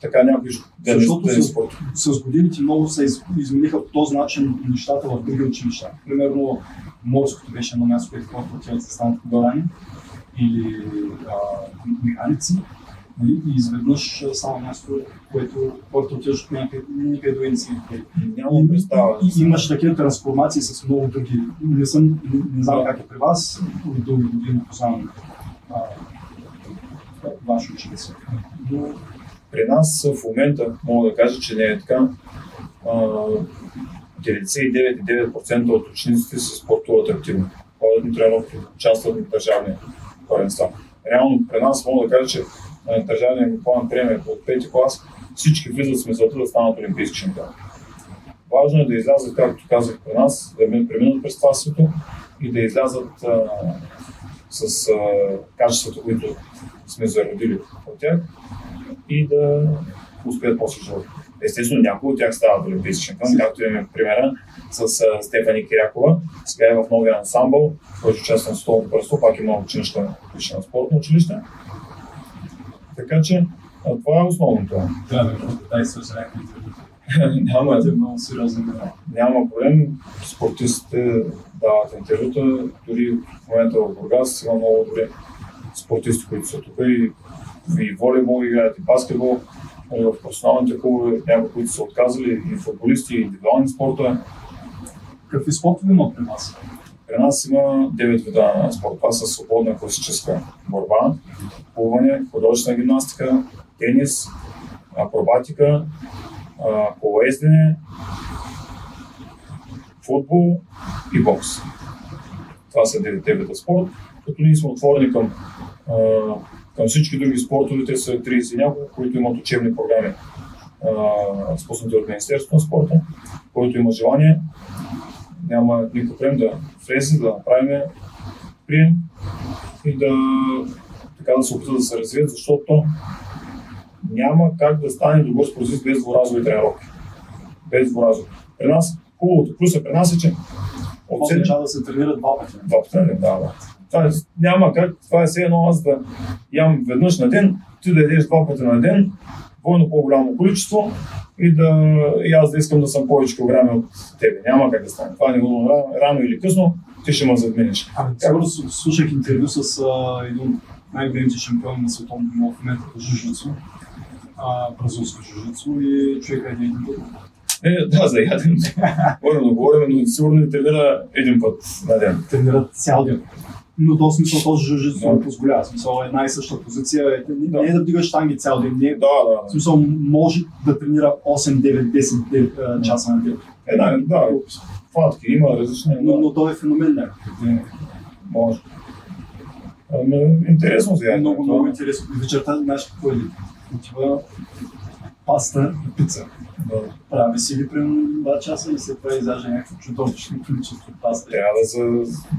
така някой Защото с-. С годините много се из- измениха по този начин нещата в други училища. Примерно, морското беше едно място, където хората отиват да станат капитани или а, механици. нали? И изведнъж става място, което хората отиват някъде, никъде други не си. Нямам представа. И, имаш такива трансформации с много други. Не, съм, не, не знам как е при вас, от дълги години познавам училище. Но При нас в момента мога да кажа, че не е така. А, 99,9% от учениците се спортуват активно. Ходят на тренировки, участват в държавни първенства. Реално при нас мога да кажа, че на държавния ми план приеме от 5 клас всички влизат с мисълта да станат олимпийски шампион. Важно е да излязат, както казах при нас, да ми- преминат през това свето и да излязат а, с а, качествата, които сме зародили от тях и да успеят после живота. Естествено, някои от тях стават олимпийски шампион, както имаме примера с а, Стефани Кирякова. Сега е в новия ансамбъл, който участва на столното пърство, пак има училище, на спортно училище. Така че това е основното. да, да, да, с някакви *laughs* няма, е много сериозно. Да. няма проблем. Спортистите дават интервюта. Дори в момента в Бургас има много добри спортисти, които са тук и, и волейбол играят, и баскетбол. И в професионалните клубове някои, които са отказали, и футболисти, и индивидуални спортове. Какви спортове има при вас? При нас има 9 вида на спорт. Това са свободна класическа борба, плуване, художествена гимнастика, тенис, акробатика, а, футбол и бокс. Това са 9 вида спорт, като ние сме отворени към, а, към всички други спортове. Те са 30 и няколко, които имат учебни програми, спуснати от Министерството на спорта, който има желание няма никакъв проблем да влезе, да направим прием и да, така да се опита да се развият, защото няма как да стане добър спортист без дворазови тренировки. Без дворазови. При нас, хубавото плюса при нас е, че от Това 7 означава да се тренира два пъти. два пъти, нали? да, да. Това е, няма как, това е все едно аз да ям веднъж на ден, ти да ядеш два пъти на ден, двойно по-голямо количество и, да, и аз да искам да съм повече килограми от тебе. Няма как да стане. Това не го рано, рано или късно ти ще ме задминеш. Ами, слушах интервю с а, един най-големите шампиони на световно в момента по жужицу, а, бразилско жужицу и човека е един път. Е, да, за яден. Можем да говорим, но сигурно ни тренира един път на ден. Тренират цял ден. Но то смисъл този жужицу Да. не позволява. Смисъл една и съща позиция. е- Не, Да. не е да вдигаш штанги цял ден. Не, Да, да, да. смисъл може да тренира 8, 9, 10 ден, а, часа на ден. Е, да, да, хватки, има различни, Но, но но той е феномен някакъв. може. Ами, интересно ядене. Много, много интересно. Вечерта, знаеш какво е? Отива паста и пица. Да. Прави си ги примерно 2 часа и след това изяжда някакво чудовищно количество паста. Трябва да, за,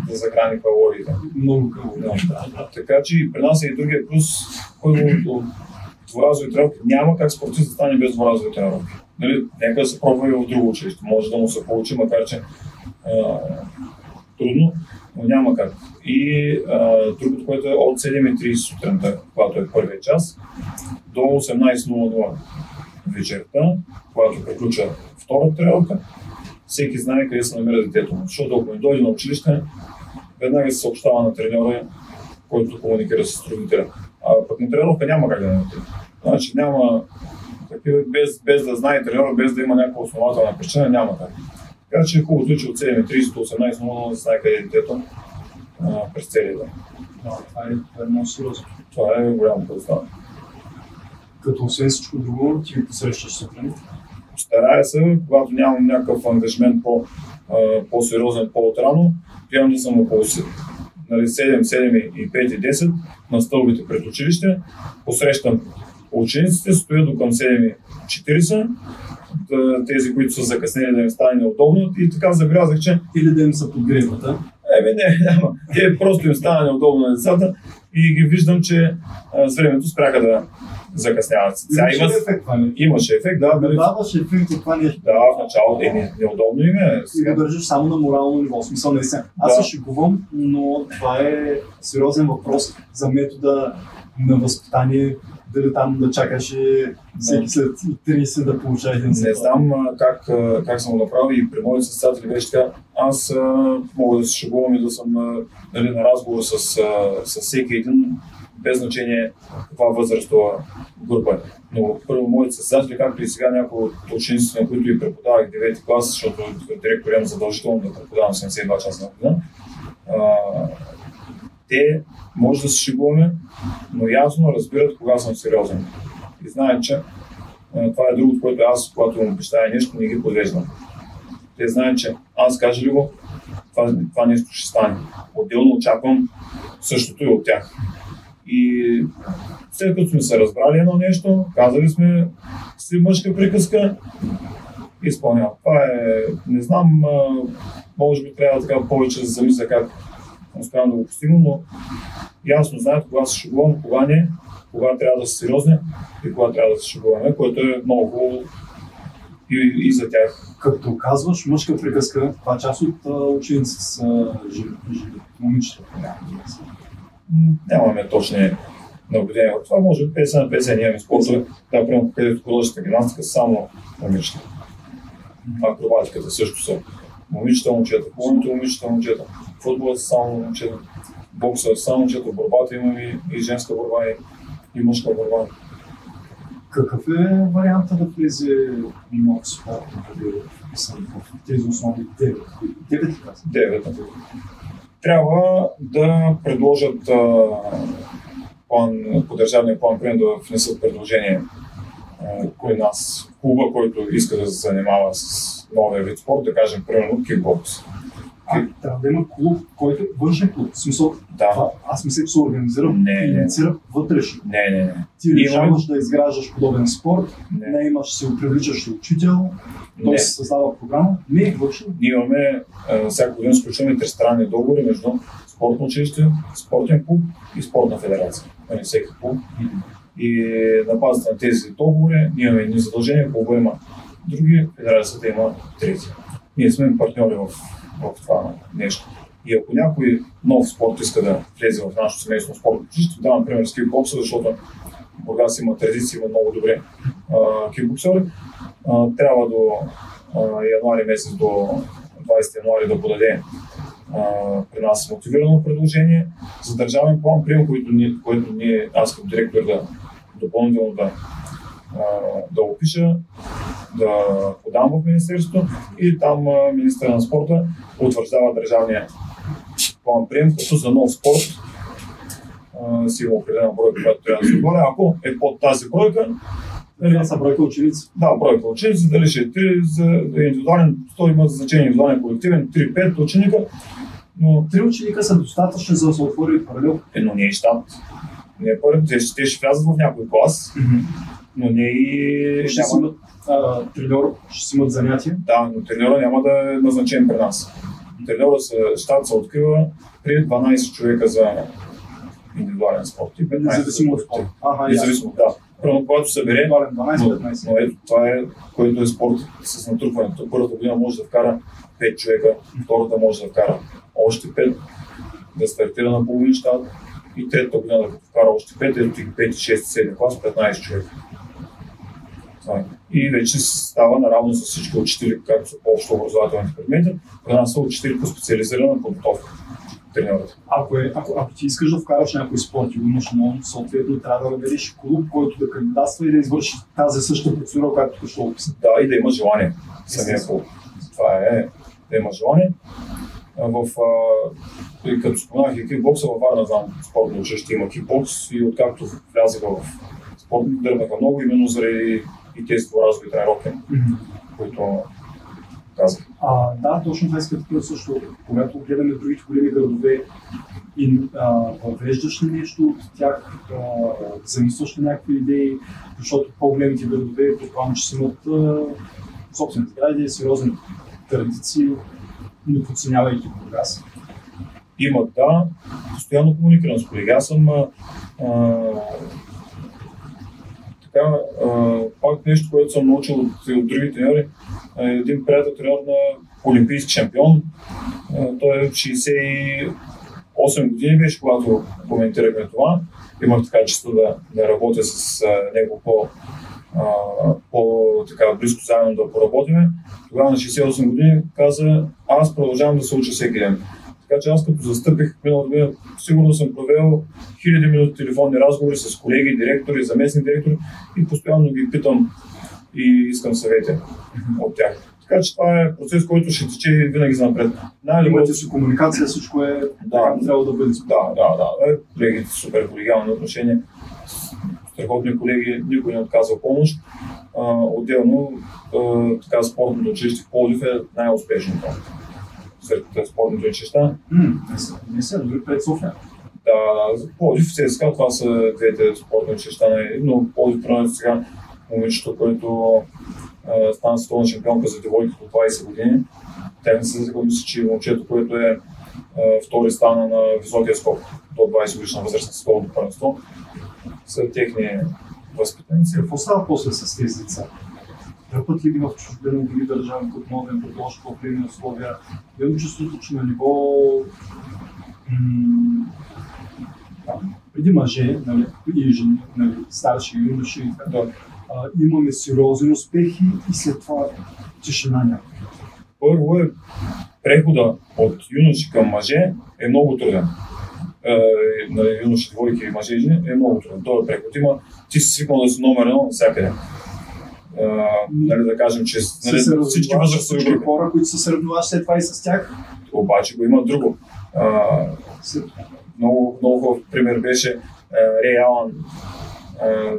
да захрани калориите. Много калории. Да. Да. Така че при нас е и другия плюс, който от дворазови тренировки няма как спортист да стане без дворазови тренировки. Нали, нека да се пробва и в друго училище. Може да му се получи, макар че а, трудно, но няма как. И а, другото, което е от 7.30 сутринта, когато е първият час, до 18.00 вечерта, когато приключва втората тренировка, всеки знае къде се намира детето му. Защото ако не дойде на училище, веднага се съобщава на треньора, който комуникира с родителя. А пък на тренировка няма как да не. Значи няма Такива, без, без да знае тренера, без да има някаква основателна причина, няма така. Така че е хубаво, че от 7.30 до 18.00 да се знае къде е детето а, през целия ден. Да, това е, това е много сериозно. Това е голямо представа. Като освен всичко друго, ти ги посрещаш сутрин. Старая се, когато нямам някакъв ангажмент по, а, по-сериозен по-отрано, гледам да съм около си- нали, 7, 7 и 5 и 10 на стълбите пред училище, посрещам учениците, стоя до към 7 и 40, да- тези, които са закъснели да им стане неудобно и така забелязах, че Или да им се подгревата. Еми не, няма. Те просто им стана неудобно на децата и ги виждам, че а, с времето спряха да закъсняват. Сега Имаше има, ефект това нещо? имаше ефект, да, нали, Даваш ефект от това нещо. да, в началото е не, неудобно им е. И Сега, го държиш само на морално ниво. В Смисъл, наистина. Аз Да. се шегувам, но това е сериозен въпрос за метода на възпитание. Дали там да чакаш и всеки след 30 да получа един не знам как, как съм го направил и при моите състезатели беше така. Аз мога да се шегувам и да съм нали, на разговор с, с всеки един, без значение каква възрастова група е. Но първо моите състезатели, както и сега някои от учениците, на които и преподавах 9 клас, защото директор имам задължително да преподавам 72 часа на година, те може да се шегуваме, но ясно разбират кога съм сериозен. И знаят, че това е другото, което аз, когато му обещая нещо, не ги подвеждам. Те знаят, че аз кажа ли го, това, това нещо ще стане. Отделно очаквам същото и от тях. И след като сме се разбрали едно нещо, казали сме си мъжка приказка, изпълнявам. Това е, не знам, може би трябва така повече да замисля как успявам да го постигна, но ясно знаят кога се шегувам, кога не, кога трябва да са сериозни и кога трябва да се шегуваме, което е много хубаво и, и за тях. Като казваш мъжка приказка, това част от а, учениците са момичета. Нямаме точни наблюдения в това. Може би 50 на 50 ние имаме спортове, да, примерно където художествената гимнастика са само момичета. Акробатиката също са момичета, момчета, плуването момичета, момчета, футболът са само момчета, бокса са само момчета, борбата имаме и, и женска борба и, и мъжка борба. Какъв е варианта да влезе нов спорт нали, в тези основни 9? 9 ли казвам? 9. Трябва да предложат а, план, по държавния план, примерно да внесат предложение кой нас, клуба, който иска да се занимава с новия вид спорт, да кажем, примерно кикбокс. А, трябва да има клуб, който е външен клуб. В смисъл, Да, това, аз мисля, че се организира Не, и не. инициира вътрешно. не, не, не. Ти решаваш да изграждаш подобен спорт, не. не имаш си привличаш учител, той Не. се създава програма. Не, въобще. Ние имаме, а, всяка година сключваме тристранни договори между спортно училище, спортен клуб и спортна федерация. Нали, всеки клуб. И на базата на тези договори ние имаме едни задължения, клуба има други, федерацията има трети. Ние сме партньори в, в това нещо. И ако някой нов спорт иска да влезе в нашето семейство спортно училище, давам пример с кикбокса, защото Бургас има традиции, има много добре кикбоксери, трябва до януари месец, до 20 януари да подаде при нас мотивирано предложение за държавен план, прием, който ние, който ние, аз като директор да допълнително да, а, да опиша, да подам в Министерството и там министър на спорта утвърждава държавния план прием, като за нов спорт а, си има определена бройка, която трябва да се отговаря. Ако е под тази бройка, нали, Това са бройка ученици. да, бройка ученици, дали ще е 3 за индивидуален, то има значение индивидуален колективен, 3-5 ученика, но Три ученика са достатъчни за да се отвори паралел. едно не е щат. Не е първи, те, те ще влязат в някой клас, но не и Ще няма, имат а, треньор, ще си имат занятия. да, но треньора няма да е назначен при нас. Треньора се, щат се открива при 12 човека за индивидуален спорт и 15 Независимо от колектив. Ага. Независимо, да. Първо, когато се бере, Индивидуален Но, 12-15. но ето, това е, което е спорт с натрупването. Първата година може да вкара 5 човека, втората може да вкара още 5, да стартира на половин щат и третата година да вкара още 5, ето ти 5, 6, 7 клас, 15 човека. Това е. И вече става наравно с всички учители, както са по-общо образователните предмети, нас са учители по специализирана подготовка. Ако, е, ако, ако ти искаш да вкараш някой спорт и го имаш много, съответно трябва да намериш клуб, който да кандидатства и да извърши тази същата процедура, която ще описа. Да, и да има желание. Самия клуб. Това е да има желание. В, а, като споменах и кикбокса във Варна, знам спортно училище има кикбокс и откакто влязах в спорт, дърнаха много, именно заради и тези разговори тренировки, mm-hmm. които казах. А, да, точно това исках да също. Когато гледаме другите големи градове и въвеждаш ли нещо от тях, а, замисляш ли някакви идеи, защото по-големите градове предполагам, че си имат собствените сгради, сериозни традиции, не подценявайки Бургас. Имат, да. Постоянно комуникирам с колеги. Аз съм а, така, а, пак нещо, което съм научил от, от други треньори. Един приятел треньор на олимпийски шампион. А, той е 68 години беше, когато коментирахме това. Имах така често да, да работя с него по, по-близко заедно да поработиме. Тогава на 68 години каза, аз продължавам да се уча всеки ден. Така че аз като застъпих миналата година, сигурно съм провел хиляди минути телефонни разговори с колеги, директори, заместни директори и постоянно ги питам и искам съвети от тях. Така че това е процес, който ще тече винаги за напред. Имате си комуникация, всичко е да, трябва да бъде. Да, да, да. Е, колегите супер колегиални отношения страхотни колеги, никой не отказва помощ. А, отделно, а, така, спортното училище в Полдив е най-успешното сред спортните училища. Не са, дори пред София. Да, Полдив, ЦСКА, това са двете спортни училища, но Полдив, примерно сега, момичето, което стана световна шампионка за девойки до 20 години. Тя не се мисля, че момчето, което е втори стана на високия скок до 20 годишна възраст на световното първенство са техни възпитаници. Какво става после с тези деца? Тръпът ли ги в чужбина, други държави, които могат да им предложат по-приемни условия? Имам чувството, че на ниво преди мъже нали, и жени, нали, старши юноши и така, да. имаме сериозни успехи и след това тишина някаква. Първо е прехода от юноши към мъже е много труден на юноши, двойки и мъже и жени е много трудно. Това е преход. Има, ти си свикнал да си номер едно навсякъде. Нали, да кажем, че нали, всички възрастови групи. хора, които се сравняваш след това и с тях. Обаче го има друго. А, много, много хубав пример беше Рей Алан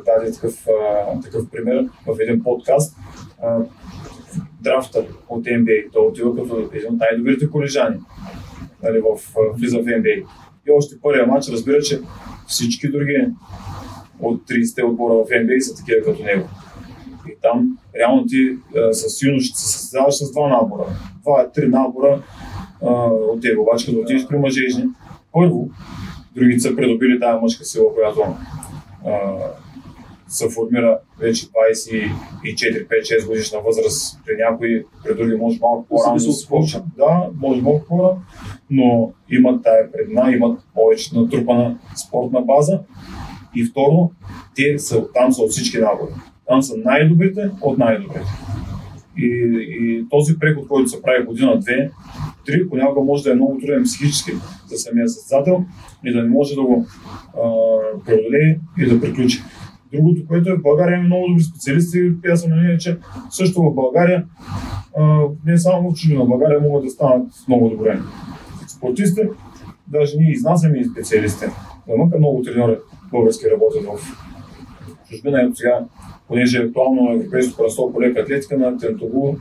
даде такъв, а, такъв пример в един подкаст. А, драфта от NBA. Той отива като един от най-добрите колежани нали, в, влиза в NBA. И още първия матч разбира, че всички други от 30-те отбора в NBA са такива като него. И там реално ти а, с юношите се състезаваш с два набора. Е три набора а, от тебе. Обаче като отидеш при мъже и жени, първо, другите са придобили тази мъжка сила, която а, се формира вече 24-5-6 годишна възраст, при някои, при други може малко по-рано да се получат. Да, може малко по-рано, но имат тая предна, имат повече натрупана спортна база. И второ, те са, там са от всички набори. Там са най-добрите от най-добрите. И, и този преход, който се прави година, две, три, понякога може да е много труден психически за самия състезател и да не може да го а, преодолее и да приключи. Другото, което е в България има много добри специалисти. Аз съм мнение, че също в България, а, не само в чужбина, в България могат да станат много добре спортисти. Даже ние изнасяме и специалисти. Имаха много треньори български работят в чужбина. Ето сега, понеже е актуално европейско първенство по лека атлетика на Тентогу,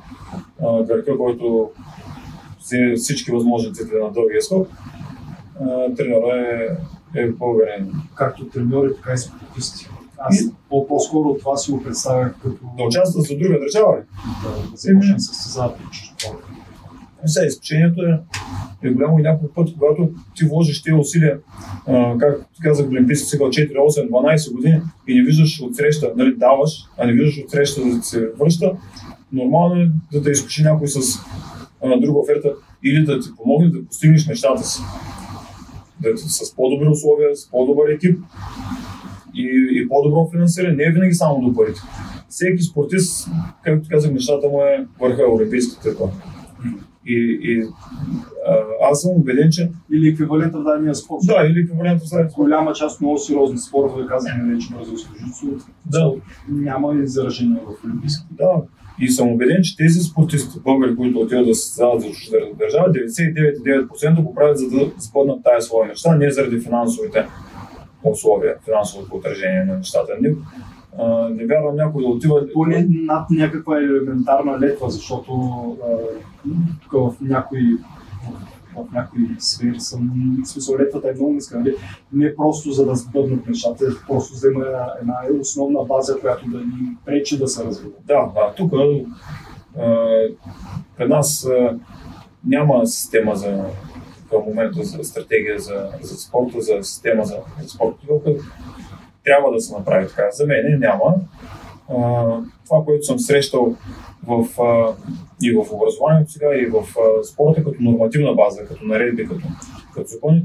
гърка, който взе всички възможни титли на дългия скок, треньора е, е българен. Както треньори, така и спортисти. Аз по-скоро това си го представях като... Да участва за друга държава ли? Да, да започне с състезател. Сега, изкушението е, е голямо и някой път, когато ти вложиш тези усилия, както казах, Олимпийски цикъл 4, 8, 12 години и не виждаш от среща, нали, даваш, а не виждаш от среща да се връща, нормално е да те изкуши някой с а, друга оферта или да ти помогне да постигнеш нещата си. Да, с по-добри условия, с по-добър екип, и, и по-добро финансиране. Не е винаги само до парите. Всеки спортист, както казах, нещата му е върха олимпийската титла. И, и а, аз съм убеден, че... Или еквивалент в дадения спорт. Да, или еквивалент в дадения спорт. Голяма част много сериозни спортове, казахме вече бразилско жицу, да. няма и заражение в Олимпийски. Да, и съм убеден, че тези спортисти, българи, които отиват да се създават за чужда държава, 99,9% го правят за да спъднат тази своя неща, не заради финансовите условия, финансовото отражение на нещата. А, не вярвам някой да отива. Поне над някаква елементарна летва, защото тук в някои в някои сфери съм, в смисъл летвата е много ниска, нали? не просто за да сбъднат нещата, просто за има една основна база, която да ни пречи да се развива. Да, да, тук при нас а, няма система за към момента за стратегия за, за спорта, за система за, за спорта. Трябва да се направи така. За мен няма. А, това, което съм срещал в, а, и в образованието сега, и в а, спорта като нормативна база, като наредби, като, като закони,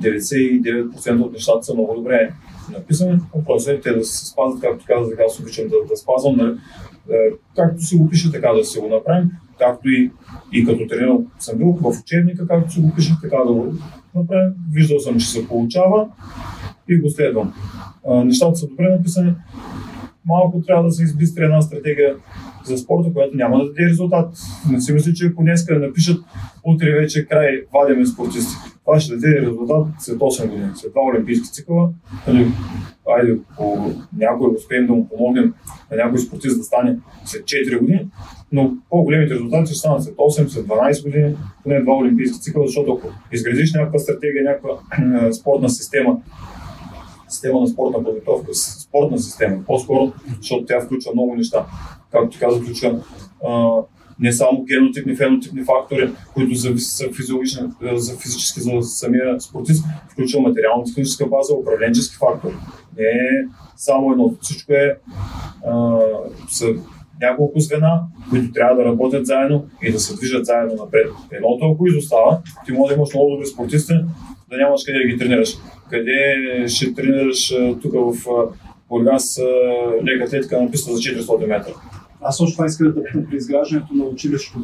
99% от нещата са много добре написани. Въпросът е те да се спазват, както казах, аз обичам да, да спазвам, нали, както си го пише, така да си го направим, както и, и като тренер съм бил в учебника, както си го пише, така да го направим. Виждал съм, че се получава и го следвам. нещата са добре написани, малко трябва да се избистри една стратегия за спорта, която няма да даде резултат. Не си мисля, че ако днес напишат утре вече край вадиме спортисти, това ще даде резултат след 8 години, след два олимпийски цикъла. Нали, айде, ако някой успеем да му помогнем на някой спортист да стане след 4 години, но по-големите резултати ще станат след 8, след 12 години, поне два олимпийски цикъла, защото ако изградиш някаква стратегия, някаква спортна система, система на спортна подготовка, спортна система, по-скоро, защото тя включва много неща. Както ти каза, включва не само генотипни, фенотипни фактори, които са, са за физически за самия спортист, включва материално-техническа база, управленчески фактори. Не е само едно. Всичко е а, са няколко звена, които трябва да работят заедно и да се движат заедно напред. Едното, ако изостава, ти може да имаш много добри спортисти, да нямаш къде да ги тренираш. Къде ще тренираш тук в Бургас лека атлетика на писта за 400 метра? Аз също това исках да питам при изграждането на училището.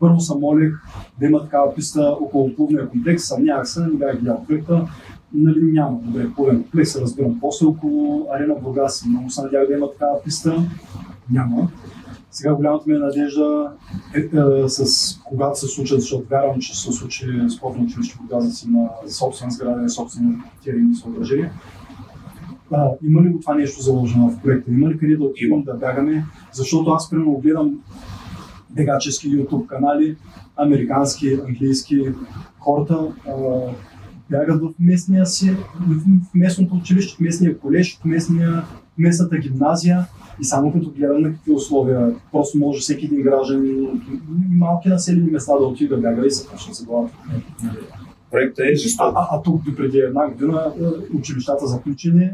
Първо съм молих да има такава писта около плувния комплекс, съмнявах се, не бях гледал проекта. Нали, няма добре плувен комплекс, разбирам. После около арена Бургас много се надях да има такава писта. Няма. Сега голямата ми е надежда е, е, с когато се случат, защото вярвам, че се случи спортно училище да си има собствена сграда и собствени терени съображения. А, има ли го това нещо заложено в проекта? Има ли къде да отивам да бягаме? Защото аз примерно гледам бегачески YouTube канали, американски, английски, хората а, бягат в местния си, в местното училище, в местния колеж, в местния, в местната гимназия и само като гледам на какви условия, просто може всеки един гражданин и малки населени места да отиде да бяга и се почне с главата. Проектът е жесток. А, а, тук преди една година е, училищата заключени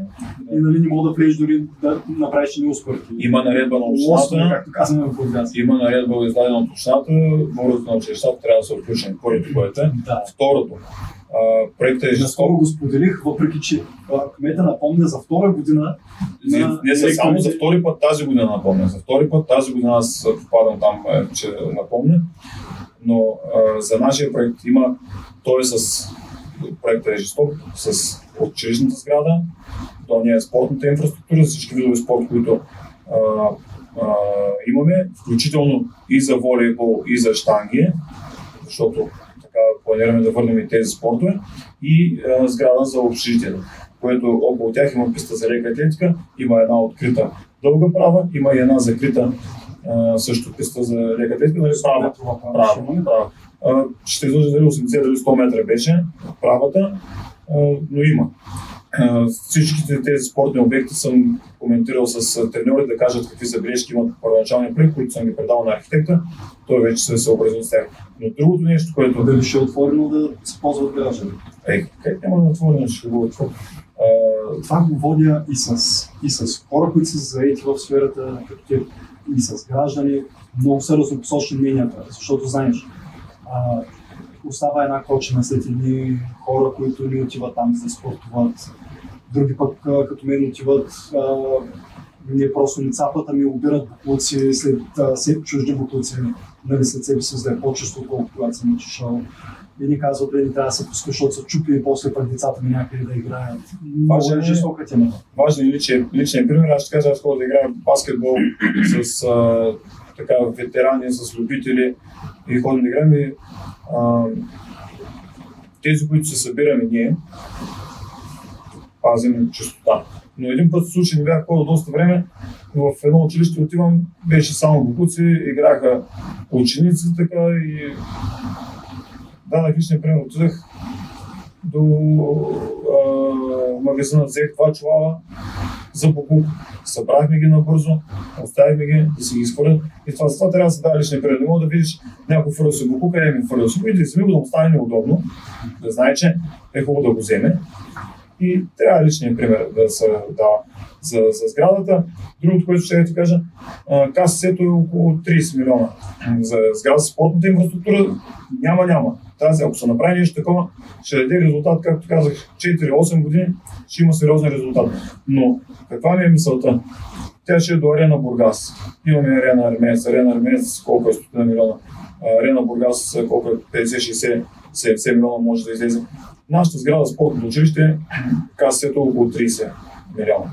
и нали, не мога да влезеш дори да направиш ни успърки. Има наредба на общината. както казваме в Бургас. Има наредба издадена от общината, българите на училищата трябва да са включени. Първото, което е. Да. Второто, проектът е. Наскоро го споделих, въпреки че кмета напомня за втора година. На... Не са само за втори път тази година напомня. За втори път тази година аз попадам там, е, че напомня. Но а, за нашия проект има, той е с проекта е жесток, с училищната сграда, то не е спортната инфраструктура, за всички видове спорт, които а, а, имаме, включително и за волейбол, и за штанги, защото планираме да върнем и тези спортове, и а, сграда за общежитие, което около тях има писта за лека атлетика, има една открита дълга права, има и една закрита а, също писта за лека атлетика, нали, права, права, права. А, ще излъжа дали 80 дали 100 метра беше правата, а, но има. Всичките тези спортни обекти съм коментирал с треньори да кажат какви забележки имат първоначалния проект, които съм ги предал на архитекта. Той вече се е съобразил с тях. Но другото нещо, което... Дали ще е отворено да се ползват граждани? Е, как няма да е отворено, ще го отворя. Това го водя и с, и с хора, които са заети в сферата, като те, и с граждани. Много са разнопосочни мненията, защото знаеш, а, остава една кочина след едни хора, които не отиват там да спортуват. Други пък, като мен, отиват а, не просто не цапат, ами обират буклуци след, след чужди буклуци, нали, след себе си, за да е по-често, отколкото когато съм отишъл. И ни казват, не трябва да се пуска, защото са чупи и после пък децата ми някъде да играят. Важен е жестока тема. Важен е личен, личен пример. Аз ще кажа, аз ходя да играя баскетбол с а, така, ветерани, с любители и ходим да играем. И, а, тези, които се събираме ние, пазим чистота. Но един път случай не бях ходил доста време, в едно училище отивам, беше само букуци, играха ученици така и дадах личния пример, отидах до а, магазина, взех два чувала за покуп, събрахме ги набързо, оставихме ги да си ги изхвърлят. И това, това трябва да се даде личния пример. Не мога да видиш някой фърля си букук, а ми фърля си и да си го да му стане неудобно, да знае, че е хубаво да го вземе. И трябва личния пример да се дава за, за сградата. Другото, което ще ти кажа, КСС-то е около 30 милиона. За сграда спортната инфраструктура няма, няма. Тази, ако се направи нещо такова, ще даде резултат, както казах, 4-8 години, ще има сериозен резултат. Но каква ми е мисълта? Тя ще е до Арена Бургас. Имаме Арена Армеец, Арена Армеец колко е 100 милиона. Арена Бургас колко е 50-60 70 милиона може да излезе. Нашата сграда спортното училище, касето около 30 милиона.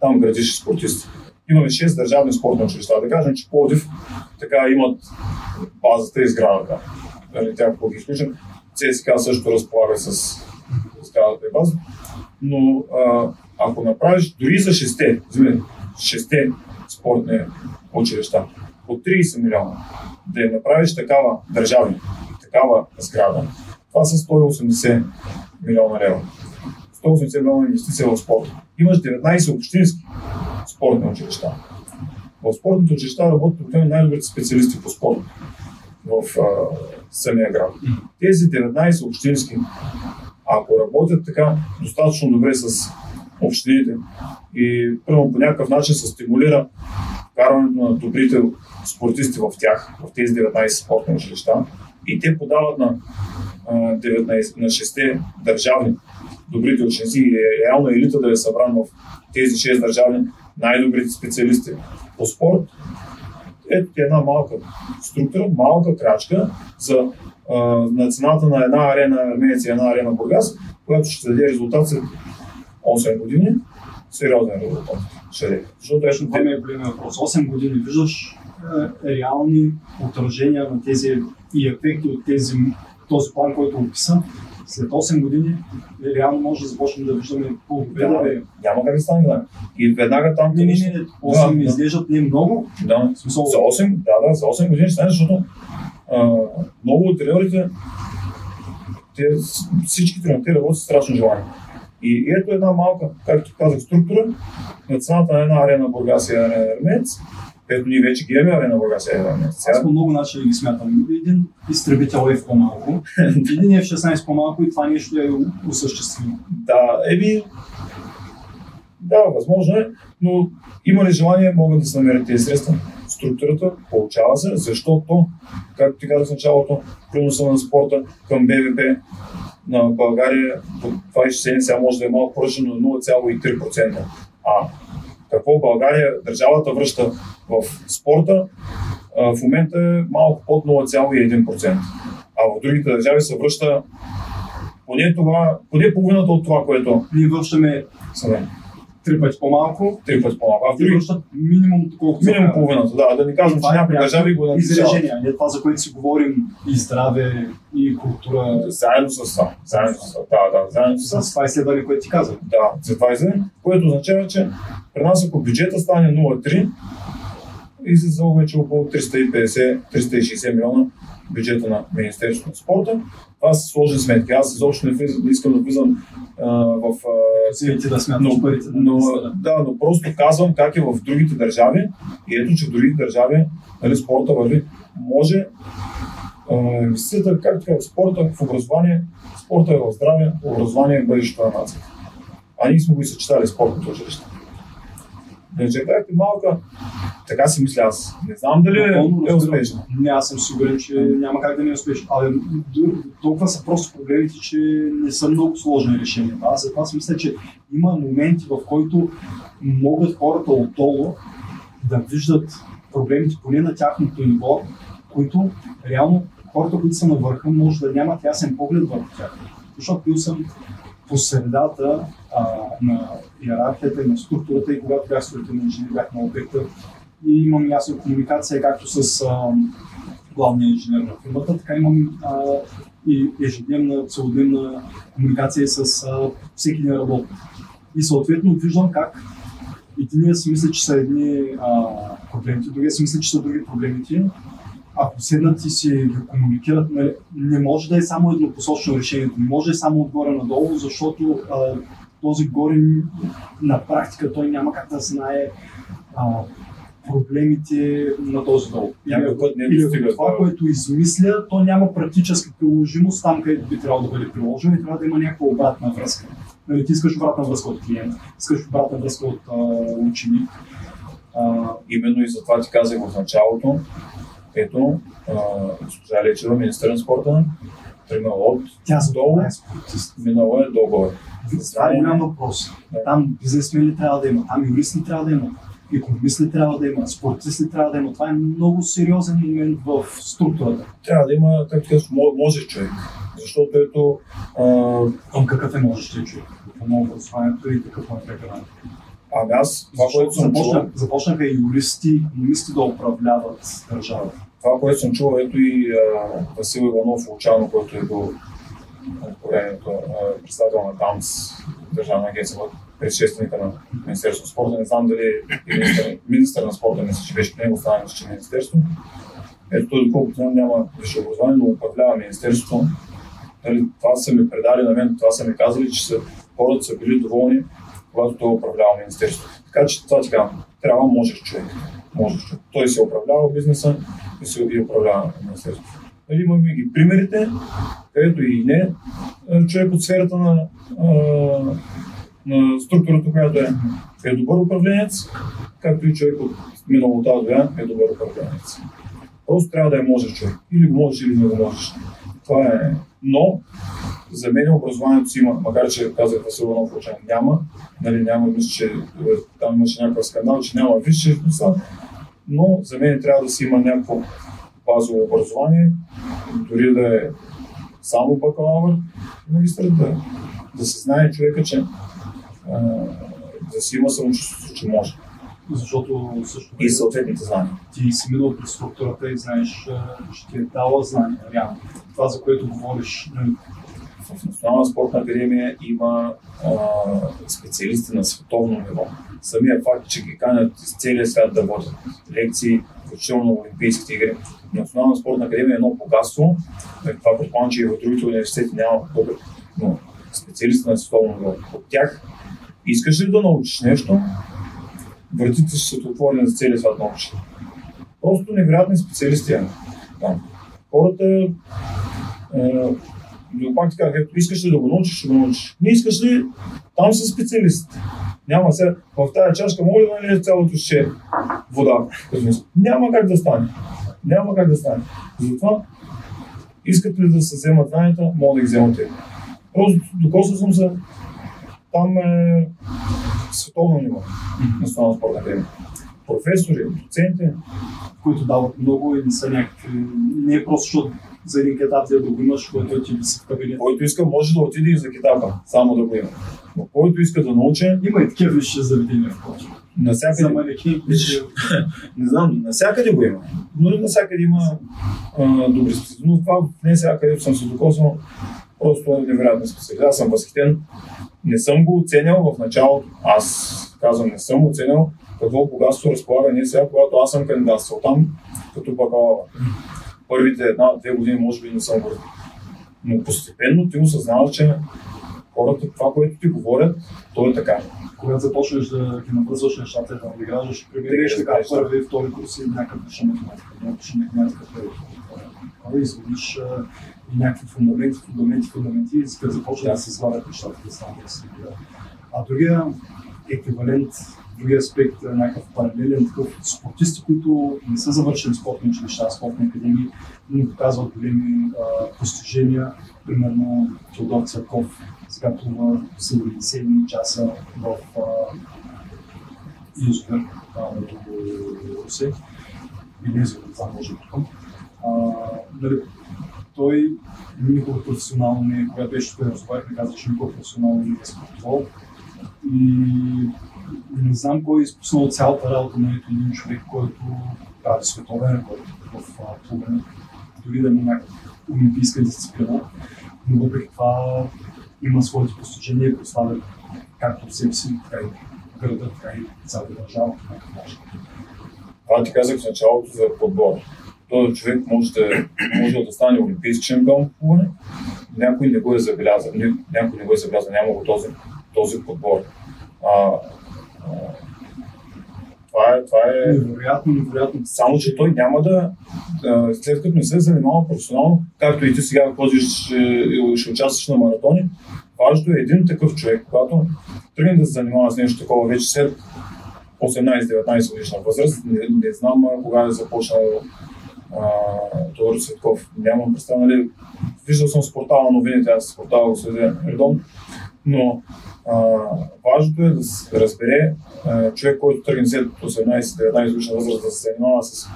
Там градиш спортисти. Имаме 6 държавни спортни училища. Да кажем, че Плодив така имат базата и сградата. Нали, тя ги изключим, ЦСКА също разполага с сградата и база. Но а, ако направиш дори за 6, 6 спортни училища, по 30 милиона, да я направиш такава държавна, такава сграда, това са 180 милиона лева. 180 милиона инвестиция в спорт. Имаш 19 общински спортни училища. В спортните училища работят най-добрите специалисти по спорт в а, самия град. Тези 19 общински, ако работят така достатъчно добре с общините и първо по някакъв начин се стимулира вкарването на добрите спортисти в тях, в тези 19 спортни училища, и те подават на, 19, на 6 държавни добрите ученици и е реално елита да е събран в тези 6 държавни най-добрите специалисти по спорт. Ето ти една малка структура, малка крачка за а, на цената на една арена Армеец и една арена Бургас, която ще даде резултат след 8 години. Сериозен резултат. Ще Защото точно това е големия въпрос. 8 години виждаш е, реални отражения на тези и ефекти от тези, този план, който е описан, след 8 години реално може да започнем да виждаме по-добре. Да, няма как да стане, да. И веднага там... Не, не, не, 8 да, изглеждат не много. Да, смисъл... за 8, да, да, за 8 години ще стане, защото а, много от тренерите, те, всички тренери работят страшно желание. И, и ето една малка, както казах, структура на цената на една арена Бургас и арена Ермец, ето ние вече ги имаме арена Бургас. Е, Аз по много начини ги смятам. Един изтребител е в по-малко, *laughs* един е в 16 по-малко и това нещо е осъществимо. Да, еби, да, възможно е, но има ли желание, могат да се намерят тези средства. Структурата получава се, защото, както ти казах в началото, приноса на спорта към БВП на България по 27 сега може да е малко поръчен, но 0,3%. А какво България, държавата връща в спорта, в момента е малко под 0,1%. А в другите държави се връща поне, това, поне половината от това, което... Ние връщаме три пъти по-малко. Три пъти по-малко. А в други минимум колкото Минимум половината, да. Да ни казвам, че някои държави го Изрежение, не това, за което си говорим и здраве, и култура. Заедно с това. Заедно с това. Да, да, заедно с, с това изследване, което ти казах. Да, за това изследване, което означава, че при нас ако бюджета стане 0,3, и се за вече около 350-360 милиона бюджета на Министерството на спорта. Това са сложни сметки. Аз изобщо не, влизам, не искам да влизам в... Силите да смятам но, парите. Но, да, но просто казвам как е в другите държави. И ето, че в другите държави нали, спорта върви. Може инвестицията, както така, в спорта, в образование, спорта е в здраве, образование е бъдещето на нацията. А ние сме го и съчетали спортното училище. Не чакайте малка Така си мисля аз. Не знам дали Напълно е успешна. Не, аз съм сигурен, че няма как да не е успешно. Абе, д- толкова са просто проблемите, че не са много сложни решения. Аз затова си мисля, че има моменти, в които могат хората отдолу да виждат проблемите поне на тяхното ниво, които реално хората, които са на върха, може да нямат ясен поглед върху тях. Защото бил съм по средата а, на иерархията и на структурата и когато бях строителен инженер, бях на обекта и имам ясна комуникация както с а, главния инженер на фирмата, така имам а, и ежедневна, целодневна комуникация с а, всеки един работник. И съответно виждам как единия си мисля, че са едни а, проблемите, другия си мисля, че са други проблемите. Ако седнат и си комуникират, нали, не може да е само еднопосочно решението, не може да е само отгоре надолу, защото а, този горе на практика той няма как да знае а, проблемите на този долу. Някой път не Или достига това, което измисля, то няма практическа приложимост там, където би трябвало да бъде приложено и трябва да има някаква обратна връзка. Нали, ти искаш обратна връзка от клиент, искаш обратна връзка от а, ученик. А, Именно и затова ти казах в началото, ето, а, госпожа Лечева, министър на спорта, тръгнала от тя долу, е спортист. минала е долу. Това е голям въпрос. Там бизнесмени трябва да има, там юристи трябва да има, економисти трябва да има, спортисти трябва да има. Това е много сериозен момент в структурата. Трябва да има, както казваш, мо- може човек. Защото ето, а, Към какъв е можеш човек? Му образованието и какъв му е прекаран. Ами аз, това, което съм чувал, започна, започнаха и юристи, економисти да управляват държавата. това, което съм чувал, ето и а, Васил Иванов Лучано, който е бил а, председател на ДАМС, Държавна агенция, предшественика на Министерството на спорта. Не знам дали министър, министър на спорта, мисля, че беше него, стана мисля, че Министерство. Ето той, доколкото няма висше образование, но управлява Министерството. Нали, това са ми предали на мен, това са ми казали, че са, хората са били доволни, когато той управлява Министерството. Така че това казвам, трябва можеш човек. Можеш човек. Той си е управлява бизнеса и си и управлява Министерството. Нали, имаме ги примерите, където и не, е, човек от сферата на, а, на структурата, която е, е добър управленец, както и човек от миналото АДОЯ е добър управленец. Просто трябва да е можеш човек. Или можеш, или не можеш. Това е. Но за мен образованието си има, макар че казах Васил Иванов няма, нали, няма, мисля, че е, там имаше някакъв скандал, че няма висше но за мен трябва да си има някакво базово образование, дори да е само бакалавър, магистър, да, да се знае човека, че а, да си има самочувствието, че може. Защото също И съответните знания. ти си минал през структурата и знаеш, че ти е дала знания, реално. Това, за което говориш, нали, В Национална спортна академия има а, специалисти на световно ниво. Самия факт, че ги канят из целия свят да водят лекции, включително на Олимпийските игри. Национална спортна академия е едно богатство. Нали, Това предполагам, че и в другите университети няма добър, но специалисти на световно ниво. От тях искаш ли да научиш нещо, вратите ще ти отворени за целия свят научиш. Просто невероятни специалисти е там. Хората е, но пак така, ето, искаш ли да го научиш, ще го научиш. Не искаш ли, там са специалистите. Няма сега, в тази чашка може да налиеш цялото ще вода. Няма как да стане. Няма как да стане. Затова, искат ли да се вземат знанията, могат да ги вземат те. Просто докосвал съм се, там е световно ниво, национална спортна академия. Професори, доценти, които дават много и не са някакви... Не е просто, защото за един етап да го имаш, който ти си в кабинет. който иска, може да отиде и за китапа, само да го има. Но който иска да научи, Има и такива висши заведения, впрочем. За навсякъде манеки, Виж, не знам, навсякъде го има. Но и навсякъде има а, добри специалисти. Но това не сега, където съм се докоснал, просто е невероятно специалист. Аз съм възхитен. Не съм го оценял в началото. Аз казвам, не съм оценял какво богатство разполага не сега, когато аз съм кандидатствал там като бакалавър. Първите една-две години може би не съм го Но постепенно ти осъзнаваш, че хората, това, което ти говорят, то е така. когато започнеш да ги набързваш нещата, да надиграждаш, примериш Така, така да, първи, втори курс и някакъв висша математика, някакъв математика, първи. Когато изводиш някакви фундаменти, фундаменти, фундаменти, и за да да се извадят нещата, да станат да. А другия еквивалент, другия аспект, е някакъв паралелен такъв спортисти, които не са завършили спортни училища, спортни академии, но показват големи а, постижения. Примерно Теодор Църков сега плува 70 часа в Изотер, до Русе. Или Изотер, това може би тук. Нали, той никога професионално не е, когато беше тук разговаряхме, каза, че никога професионално не е спортувал. И не знам кой е изпуснал цялата работа на един човек, който прави световен рекорд в плуване, дори да има някаква олимпийска дисциплина. Но въпреки това има своите постижения и прославя както себе си, така и града, така и цялата държава. Това ти казах в началото за подбор този човек може да, може да стане олимпийски шампион в плуване, някой не го е забелязал, някой не го е забелязал, няма го този, този подбор. А, това е, това е... Невероятно, невероятно. Само, че той няма да, след като не се занимава професионално, както и ти сега ходиш, ще, ще участваш на маратони, важно е един такъв човек, когато тръгне да се занимава с нещо такова вече след 18-19 годишна възраст, не, не знам кога е започнал Тодор Светков. Нямам представа, нали, виждал съм спортала новините, аз спортала следя редовно, но а, важното е да се разбере а, човек, който тръгне след 18-19 годишна възраст да се занимава с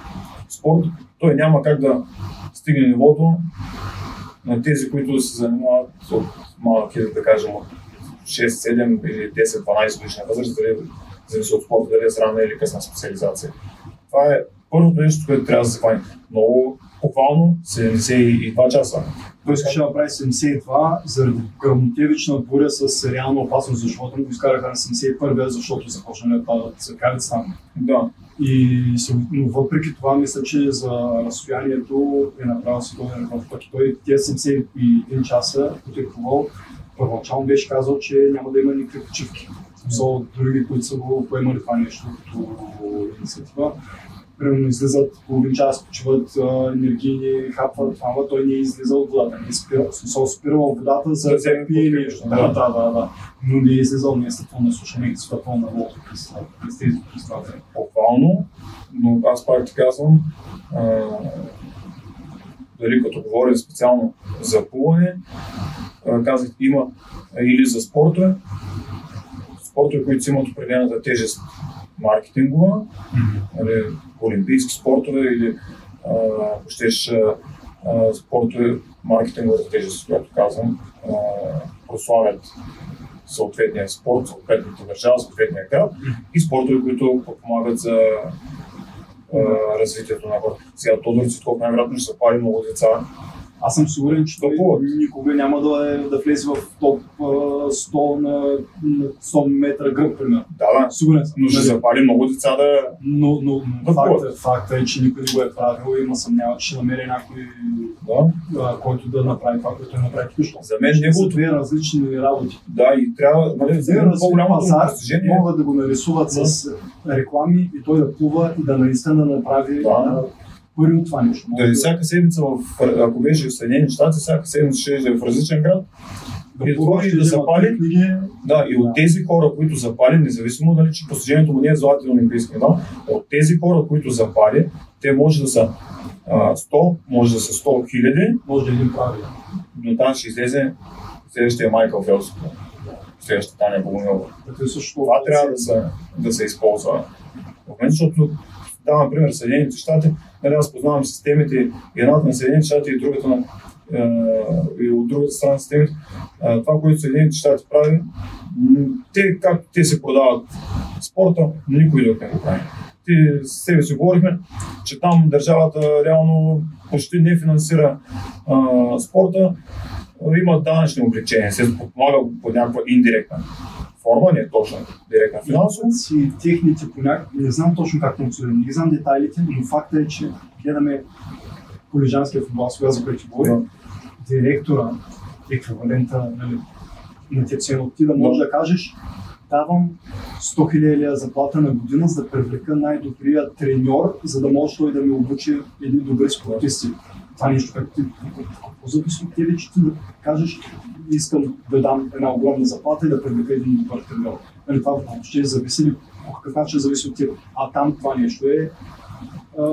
спорт, той няма как да стигне нивото на тези, които се занимават от малки, да кажем, от 6, 7 или 10, 12 годишна възраст, дали зависи от спорта, дали е с ранна или късна специализация. Това е първото нещо, което трябва да се хване. Много буквално 72 часа. Той искаше да направи 72 заради грамотевична буря с реална опасност, защото му изкараха на 71, защото започна да падат църкавица там. Да. И, но въпреки това, мисля, че за разстоянието е направил световен рекорд. Пък той тези 71 часа, пробвал, първоначално беше казал, че няма да има никакви почивки. Смисъл, други, които са го поемали това нещо като инициатива примерно излизат половин час, почиват енергийни, хапват това, той не е излизал от водата, не е спирал, смисъл спирал водата за да пие нещо. Да, да, да, да. Но не е излизал, не е стъпвал на слушане и стъпвал на лото през, през тези представители. Буквално, но аз пак ти казвам, дали като говоря специално за плуване, казах, има или за спортове, спортове, които имат определената тежест маркетингова, нали, олимпийски спортове или ако щеш спортове, маркетинговата тежест, която казвам, а, прославят съответния спорт, съответната държава, съответния град и спортове, които подпомагат за а, развитието на хората. Сега Тодор Цветков най-вероятно ще запали много деца аз съм сигурен, че той никога няма да, е, да влезе в топ 100 на, на 100 метра гръб, примерно. Да, да. Сигурен съм. Но ще запали много деца да. Но, но, но факт, е, факт е, че никой не го е правил и има съмнява, че ще намери някой, да. който да направи това, което е направи току За мен неговото... две различни работи. Да, и трябва, нали, да по-голямо постижение. Могат да го нарисуват с реклами и той да плува и да наистина да направи да пари от това нещо. Дали всяка седмица, в, ако беше в Съединените щати, всяка седмица ще е в различен град. Да и това да запали. Книги. Да, и от тези хора, които запали, независимо дали че постижението му не е златен олимпийски медал, от тези хора, които запали, те може да са а, 100, може да са 100 хиляди. Може да един прави. Но там ще излезе следващия Майкъл Фелс. Следващата Таня Богомилова. Това трябва да се, да се използва. В момента, защото давам пример Съединените щати, нали, аз познавам системите едната на Съединените щати и другата на и от другата страна системите. Това, което Съединените щати прави, те, както те се продават спорта, никой друг не го прави. Ти с себе си говорихме, че там държавата реално почти не финансира а, спорта, има данъчни облегчения, се подпомага по някаква индиректна форма, не е точно директна финансово. Си техните понякога, не знам точно как функционира, не знам детайлите, но факта е, че гледаме колежанския футбол, сега за който говорим, директора, еквивалента нали, на тези ти да можеш да кажеш, давам 100 000 заплата на година, за да привлека най-добрия треньор, за да може той да ми обучи едни добри спортисти. Това нещо, като ти зависи от тебе, че ти да кажеш, искам да дам една огромна заплата и да привлека един добър тренер. Нали, това въобще зависи ли, по какъв начин зависи от теб. А там това нещо е а,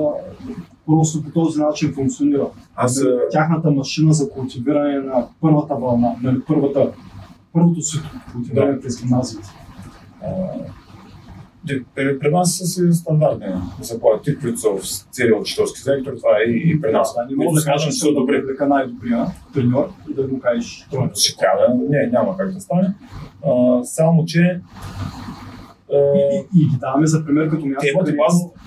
просто по този начин функционира. Аз, Нали, Тяхната машина за култивиране на първата вълна, нали, първата, първото си култивиране Да. през гимназиите. а, те- при, нас са стандартни заплати, които са в целия учителски сектор, това е и, при нас. Не може да кажеш, че са добри. привлека най-добрия треньор и да му кажеш това. Ще трябва не, няма как да стане. А, само, че И, ги даваме за пример като място. те имат базата.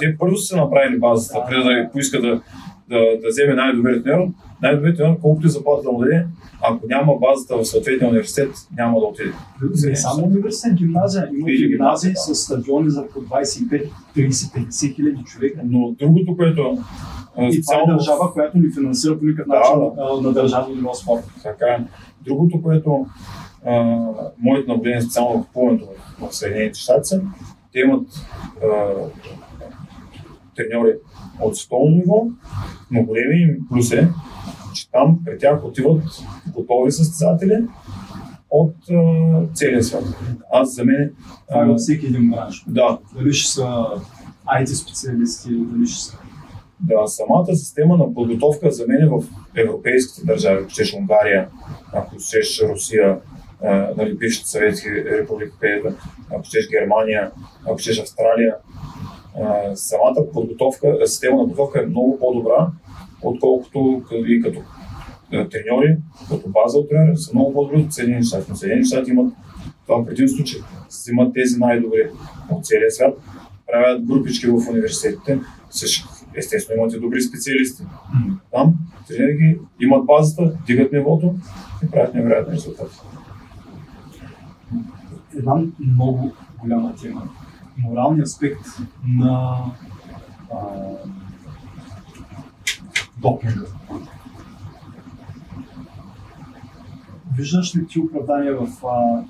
Те първо са направили базата, преди да поиска да, да, да вземе най-добрият тренер. Най-добрият тренер, колкото и заплата да му даде, ако няма базата в съответния университет, няма да отиде. Не само университет, гимназия. Има Или гимназии гимназия, с стадиони за по 25, 30, 50 хиляди човека. Но другото, което И това е държава, която ни финансира по никакъв Да, начин да. на държавно ниво спорт. Така е. Другото, което а, моето наблюдение специално в плуването в, Съединените щати те имат а, треньори от столно ниво, но големи им плюс е, че там при тях отиват готови състезатели от а, целия свят. Аз за мен... Това е във всеки един бранш. да, Дали ще са IT специалисти, дали ще са Да, самата система на подготовка за мен е в европейските държави, ако щеш Унгария, ако щеш Русия, нали, бившите съветски републики, където, ако щеш Германия, ако щеш Австралия, самата подготовка, а, система на подготовка е много по-добра, отколкото и като а, треньори, като база от треньори, са много по-добри от Съединените щати. Но Съединените щати имат това предимство, че взимат тези най-добри от целия свят, правят групички в университетите, естествено имат и добри специалисти. Там тренери ги имат базата, дигат нивото и правят невероятни резултати. една много голяма тема. Моралният аспект на а, допинга. Виждаш ли ти оправдание в а,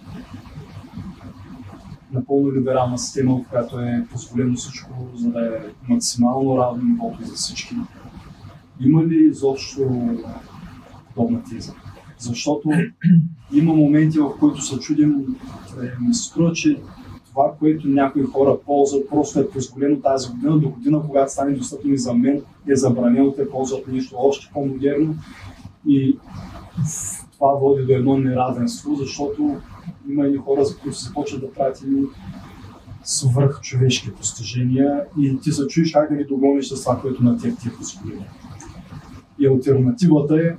напълно либерална система, в която е позволено всичко, за да е максимално равно нивото за всички? Има ли изобщо подобна теза? Защото има моменти, в които се чудим, е, ми се струва, че това, което някои хора ползват, просто е позволено тази година, до година, когато стане достъпно и за мен, е забранено, те ползват нещо още по-модерно и това води до едно неравенство, защото има и хора, за които се започват да правят едни свръхчовешки постижения и ти се чуеш как да ги догониш с това, което на теб ти е позволено. И альтернативата е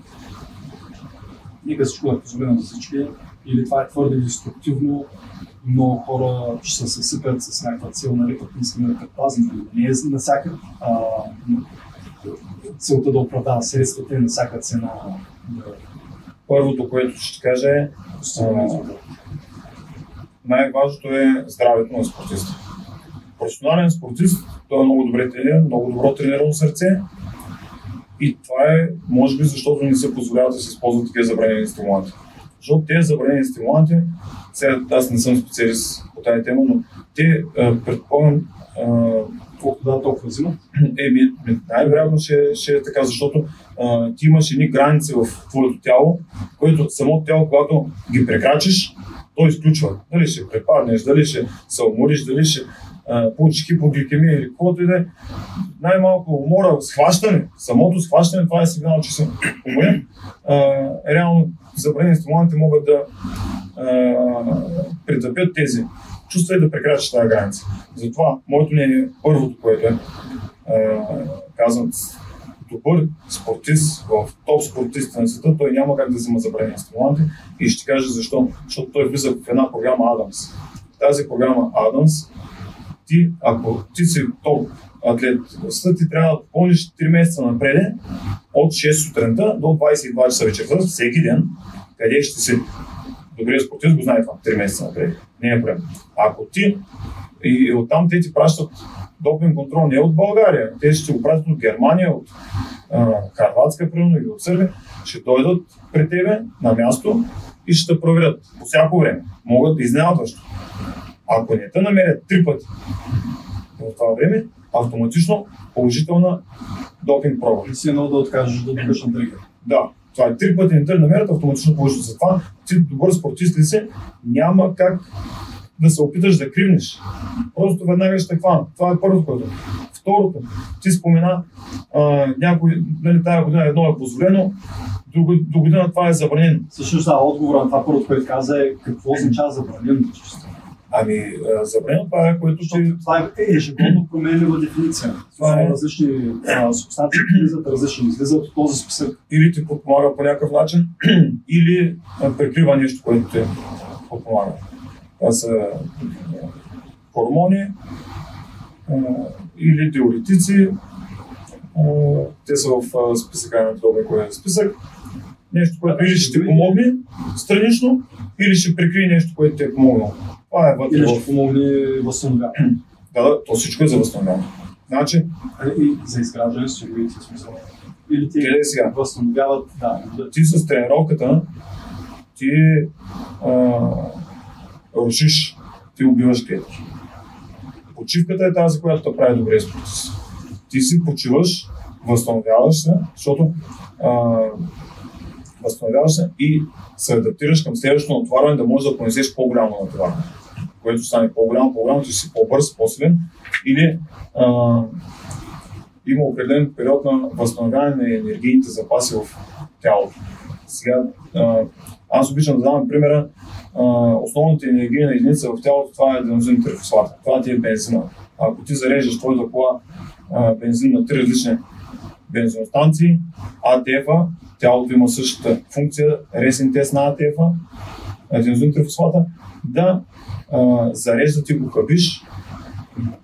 нека всичко да е позволено за всички, или това е твърде деструктивно, и много хора ще се съсипят с някаква цел, нали, пък искаме да предпазим. Не е на всяка а, целта да оправдава средствата е на всяка цена да Първото, което ще кажа е, най-важното е здравето на спортиста. Професионален спортист, той е много добре трениран, много добро тренирано сърце и това е, може би, защото не се позволява да се използват такива забранени стимуланти. Защото тези забранени стимуланти, сега аз не съм специалист по тази тема, но те, предполагам, Колко да толкова взимат? Еми, най-вероятно ще, ще е така, защото а, ти имаш едни граници в твоето тяло, което самото тяло, когато ги прекрачиш, то изключва. Дали ще препаднеш, дали ще се умориш, дали ще а, получиш хипогликемия или каквото и да е. Най-малко умора, схващане, самото схващане, това е сигнал, че съм уморен. Реално забранени стимуланти могат да а, притъпят тези чувства и да прекрачиш тази граница. Затова моето мнение е първото, което е, а, казвам, добър спортист, в топ спортист на света, той няма как да взема забранени стимуланти и ще кажа защо. Защото той влиза в една програма Адамс. Тази програма Адамс, ти, ако ти си топ атлет в ти трябва да попълниш 3 месеца напред от 6 сутринта до 22 часа вечерта, всеки ден, къде ще си добрият спортист го знае това, 3 месеца напред. Не е проблем. Ако ти и, оттам те ти пращат допинг контрол не от България, те ще го пратят от Германия, от а, Харватска, примерно, или от Сърбия, ще дойдат при тебе на място и ще проверят по всяко време. Могат да изненадващо. Ако не те намерят три пъти в това време, автоматично положителна допинг проба. И си едно да откажеш да докаш на тригър. Да, това е три пъти не намерят автоматично положително. Затова ти добър спортист ли си, няма как да се опиташ да кривнеш. Просто веднага ще хвана. Това е първото, което. Второто, ти спомена а, някой, нали, тази година едно е позволено, до, до година това е забранено. Всъщност, да, отговора на това първото, което каза е какво означава забранено. Ами, забранено това е, което ще... Това е ежегодно променлива дефиниция. Това е различни субстанции, излизат различни, излизат от този списък. Или ти подпомага по някакъв начин, *clears throat* или прикрива нещо, което те подпомага. Това са хормони или диуретици. Те са в списъка на това, списък. Нещо, което или ще ти помогне странично, или ще прикрие нещо, което ти е помогнало. Това е вътре. Или ще помогне възстановяване. *clears throat* Да, да, то всичко е за възстановяване. Значи... И за изграждане с солидите, смисъл. Или ти Къде е сега? възстановяват, да. Ти с тренировката, ти а, рушиш, ти убиваш клетки. Почивката е тази, която те прави добре спортист. Ти си почиваш, възстановяваш се, защото а, възстановяваш се и се адаптираш към следващото натоварване, да можеш да понесеш по-голямо натоварване. Което стане по-голямо, по-голямо, ти си по-бърз, по-силен. Или а, има определен период на възстановяване на енергийните запаси в тялото. Сега, а, аз обичам да давам примера, а, основната енергийна единица в тялото това е аденозин трифосфат. Това ти е бензина. Ако ти зареждаш твоята кола а, бензин на три различни бензиностанции, АТФ-а, тялото има същата функция, ресен тест на АТФ-а, аденозин трифосфата, да зарежда ти го хабиш,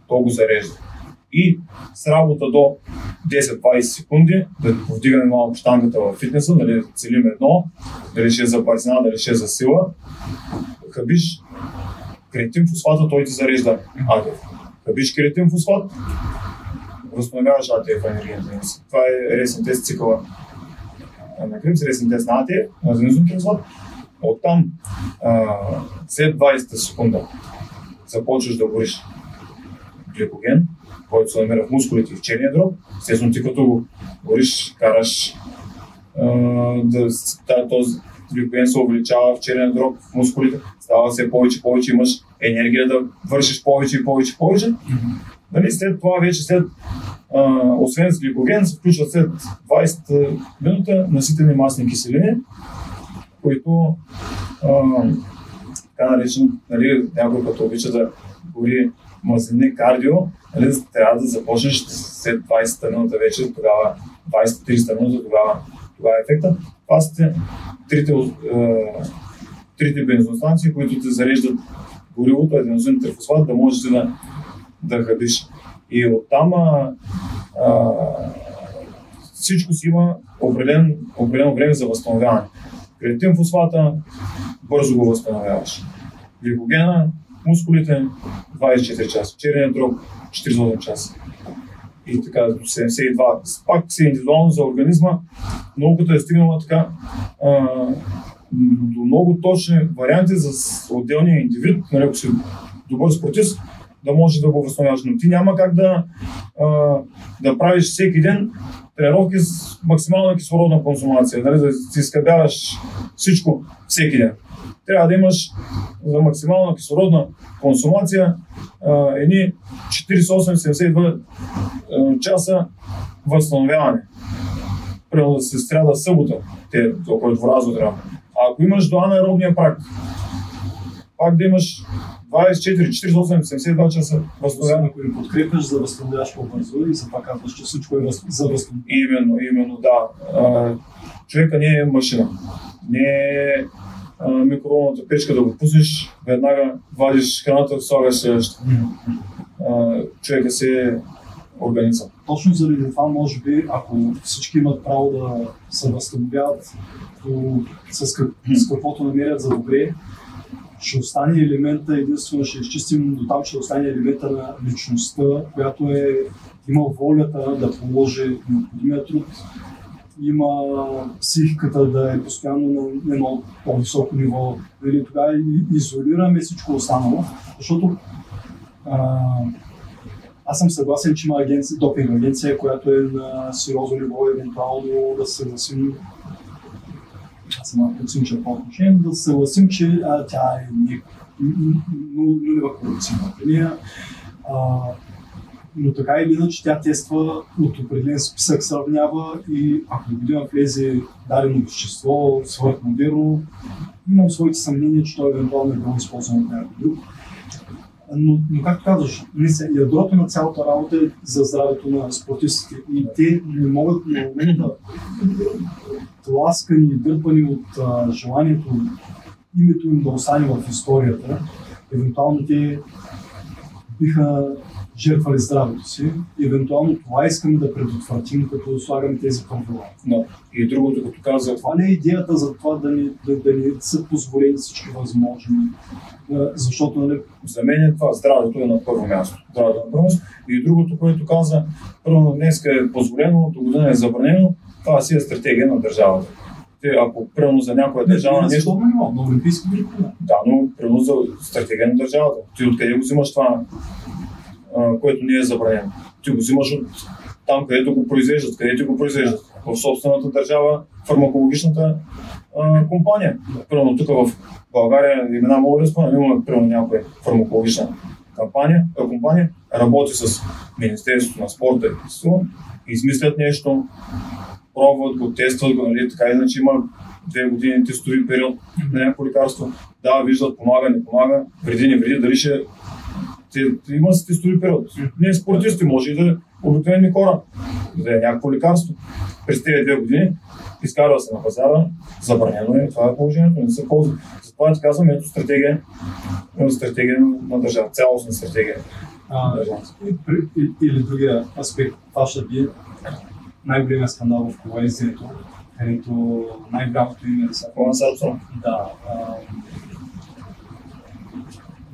то го зарежда. И с работа до 10-20 секунди да повдигаме малко штангата в фитнеса, дали целим едно, дали ще е за бързина, дали ще е за сила, хабиш креатин фосфата, той ти зарежда АТФ. Хабиш креатин фосфат, възстановяваш АТФ енергията. Това е ресен тест цикъла на кръв, ресен тест на АТФ, на фосфат. Оттам след 20 секунда започваш да гориш гликоген, който се намира в мускулите и в черния дроб. Естествено, ти като го гориш, караш да, да, този гликоген се увеличава в черния дроб, в мускулите, става все повече, повече, имаш енергия да вършиш повече и повече, повече. Нали, след това вече след а, освен с гликоген, се включват след 20 минута наситени масни киселини, които а, така наречен, нали, някой като обича да гори мазнини кардио, нали, трябва да започнеш след 20 минута вече, тогава 20-30 минута, тогава, тогава е ефекта. Това са трите, трите бензостанции, които те зареждат горивото, аденозин трифосфат, да можеш да, да хадиш. И оттам а, а, всичко си има определен, определено време за възстановяване. Креатин фосфата бързо го възстановяваш. Гликогена, мускулите 24 часа, черния дроб 48 часа. И така до 72. Пак си е индивидуално за организма. Науката е стигнала така а, до много точни варианти за отделния индивид, нали, ако си добър спортист, да може да го възстановяваш. Но ти няма как да, а, да правиш всеки ден тренировки с максимална кислородна консумация, нали, да си изкъбяваш всичко всеки ден. Трябва да имаш за максимална кислородна консумация а, едни 48-72 часа възстановяване. Примерно да се стряда събота, те около дворазо трябва. А ако имаш до анаеробния прак, пак да имаш 24, 48, 72 часа възстановяване. Ако ни подкрепяш, за да възстановяваш по-бързо и за това казваш, че всичко е за възстановяване. Именно, именно, да. А, човека не е машина. Не е микроволната печка да го пуснеш, веднага вадиш храната, слагаш следващата. човека си е организъм. Точно заради това, може би, ако всички имат право да се възстановяват с, с каквото намерят за добре, ще остане елемента, единствено ще изчистим до там, ще остане елемента на личността, която е има волята да положи необходимия труд, има психиката да е постоянно на едно по-високо ниво. Нали, тогава изолираме всичко останало, защото а, аз съм съгласен, че има агенция, допинг агенция, която е на сериозно ниво, евентуално да се съгласим малко циничен по отношение, да се съгласим, че а, тя е нулева корупционна линия. Но така или иначе тя тества от определен списък, сравнява и ако година влезе дадено вещество, свърхмодерно, имам своите съмнения, че той евентуално е било използвано от някой друг. Но, но както казваш, ядрото на цялата работа е за здравето на спортистите и те не могат на момента тласкани и дърпани от а, желанието името им да остане в историята, евентуално те биха жертвали здравето си. Евентуално това искаме да предотвратим, като слагаме тези правила. Но и другото, като каза... Това не е идеята за това да ни, да, да ни са позволени всички възможни. Защото, нали... За мен е това, здравето е на първо място. Здравето е на първо. И другото, което каза, първо днес е позволено, до година е забранено, това си е стратегия на държавата. Те, ако примерно за някоя държава не, нещо... на олимпийски Да, но примерно за стратегия на държавата. Ти откъде го взимаш това което не е забранено. Ти го взимаш от там, където го произвеждат, където го произвеждат. В собствената държава, фармакологичната а, компания. Примерно тук в България имена мога да спомня, имаме примерно някоя фармакологична кампания, а, компания, работи с Министерството на спорта и измислят нещо, пробват го, тестват го, нали, така иначе има две години тестови период на някакво лекарство. Да, виждат, помага, не помага, вреди, не вреди, дали ще те, има си тестови период. Не спортисти, може и да обикновени хора, да е някакво лекарство. През тези две години изкарва се на пазара, забранено е, това е положението, не се ползва. Затова ти казвам, ето стратегия, стратегия на държава, цялостна стратегия. А, или другия аспект, ще би най-големия скандал в колезието, където най-голямото име е Сапсон. Да,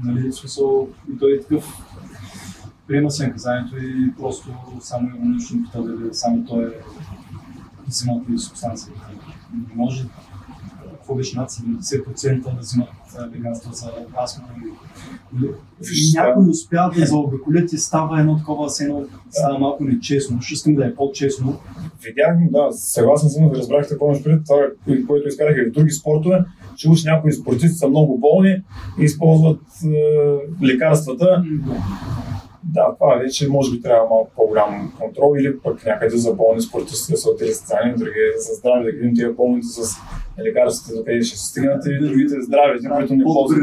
Нали, в смисъл, и той е такъв, приема се наказанието и просто само иронично пита дали само той е взимал тези субстанции. Не може какво беше над 70% да взимат лекарства за астма. Някой успя да заобиколят и става едно такова сено, става малко нечестно. Ще искам да е по-честно. Видях, да, съгласен съм, да разбрахте какво имаш преди това, което изкарах и в други спортове, че уж някои спортисти са много болни и използват е, лекарствата. Да, това вече може би трябва малко по-голям контрол или пък някъде за болни спортисти са социални, други за здраве, да видим тия болните с лекарствата, да къде ще се стигнат и другите здрави, които не ползват.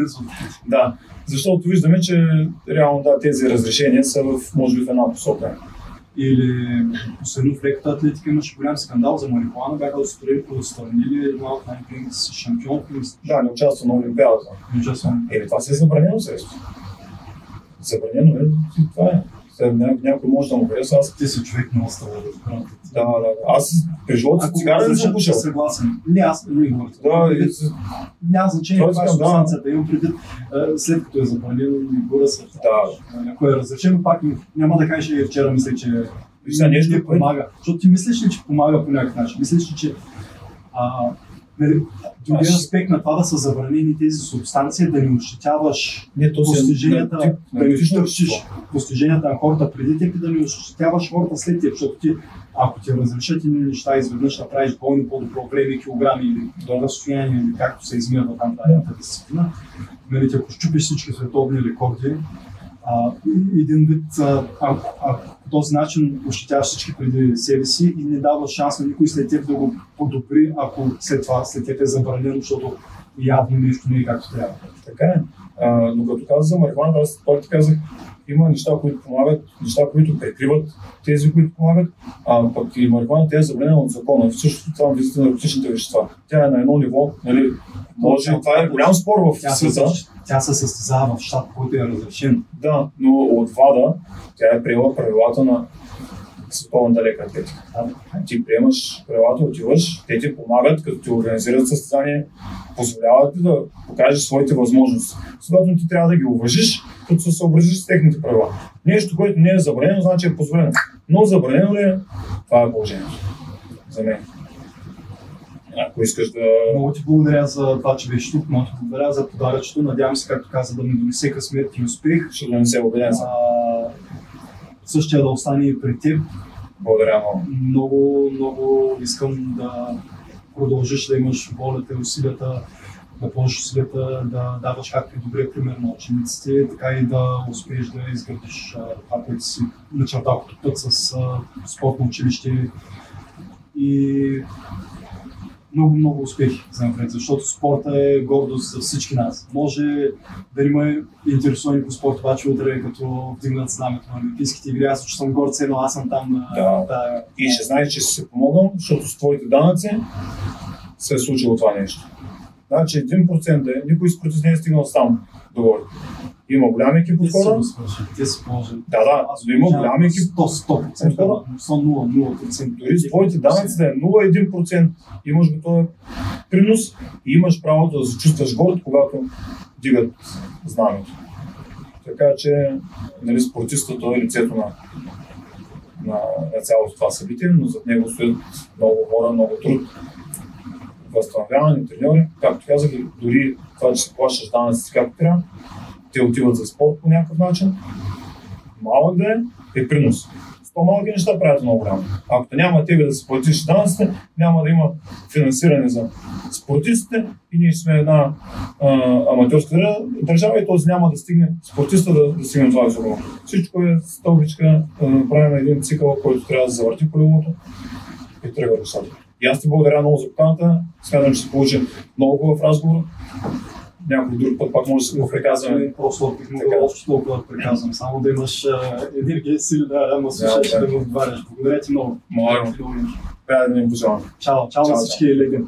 Да, защото виждаме, че реално да, тези разрешения са в, може би в една посока. Или последно в леката атлетика имаше голям скандал за марихуана, бяха отстранили една от най си шампион. Да, не участва на Олимпиадата. Не участва. Или това се е забранено средство. Забранено е, това е. Някой може да му хареса. Аз... Ти си човек на остава да Да, да. Аз при живота си цигара не съм пушил. Съгласен. Не, аз не говоря. Да, и... Няма значение каква е субстанцията. Имам предвид, след като е забранено и гора се. Да. Ако е разрешено, пак няма да кажеш, че вчера мисля, че Вижте, нещо помага. Защото ти мислиш ли, че помага по някакъв начин? Мислиш ли, че Нали, другия аспект на това да са забранени тези субстанции, да не ощетяваш не, то постиженията, да, да не постиженията на хората преди теб и да не ощетяваш хората след теб, защото ти, ако ти разрешат и неща изведнъж направиш болни по-добро време, килограми или до разстояние, или както се измерва там тази дисциплина, нали, ако щупиш всички световни рекорди, а, един вид, а, а, този начин ощетяваш всички преди себе си и не дава шанс на никой след теб да го подобри, ако след това след теб е забранено, защото явно нещо не е както трябва. Така е. А, но като каза за марихуаната, аз пак ти казах, има неща, които помагат, неща, които прикриват тези, които помагат, а пък и марихуаната е забранена от закона. В същото това визите на наркотичните вещества. Тя е на едно ниво, нали, може, това е голям спор в света. Тя се състезава в щат, който е разрешен. Да, но от ВАДА тя е приела правилата на световната лека атлетика. Ти приемаш правилата, отиваш, те ти помагат, като ти организират състезание, позволяват ти да покажеш своите възможности. Следователно ти трябва да ги уважиш, като се съобразиш с техните правила. Нещо, което не е забранено, значи е позволено. Но забранено ли е? Това е положението. За мен. Ако искаш да... Много ти благодаря за това, че беше тук. Много ти благодаря за подаръчето. Надявам се, както каза, да ми донесе късмет и успех. Ще донесе, убеден съм същия да остане и при теб. Благодаря много. Много, много искам да продължиш да имаш волята и усилията, да положиш усилията да даваш както и добрия пример на учениците, така и да успееш да изградиш това, което си начертал като път с спортно училище и много, много успехи за напред, защото спорта е гордост за всички нас. Може да има интересувани по спорт, обаче утре като вдигнат знамето на Олимпийските игри, аз че съм горд, но аз съм там Да. да. И ще знаеш, че си се помогнал, защото с твоите данъци се е случило това нещо. Значи 1% е, никой спортист не е стигнал сам до. Има голям екип от хора. те положат. Да, да, но има голям екип. 100%, 100%, но са 0%. Дори с твоите данъци да е 0,1%, имаш готов принос и имаш правото да се чувстваш горд, когато дигат знамето. Така че нали, спортистът е лицето на, на, на цялото това събитие, но зад него стоят много хора, много труд, възстановяване, треньори. Както казах, дори това, че се плащаш данъците както трябва, те отиват за спорт по някакъв начин. Малък да е, е принос. По-малки неща правят много голямо. Ако няма тебе да си платиш данъците, няма да има финансиране за спортистите и ние сме една а, аматьорска дър- държава и този няма да стигне спортиста да, да стигне това високо. Всичко е стълбичка, да направим един цикъл, който трябва да завърти колелото и тръгва до И аз ти благодаря много за поканата. Смятам, че се получи много хубав разговор. Някой друг път пак може да го приказваме. Просто толкова да приказвам. Само да имаш енергия и сили да ме слушаш Да, и да. да ме отговаряш. Благодаря ти много. Моля. Трябва да ни пожелавам. Чао, чао на всички леги.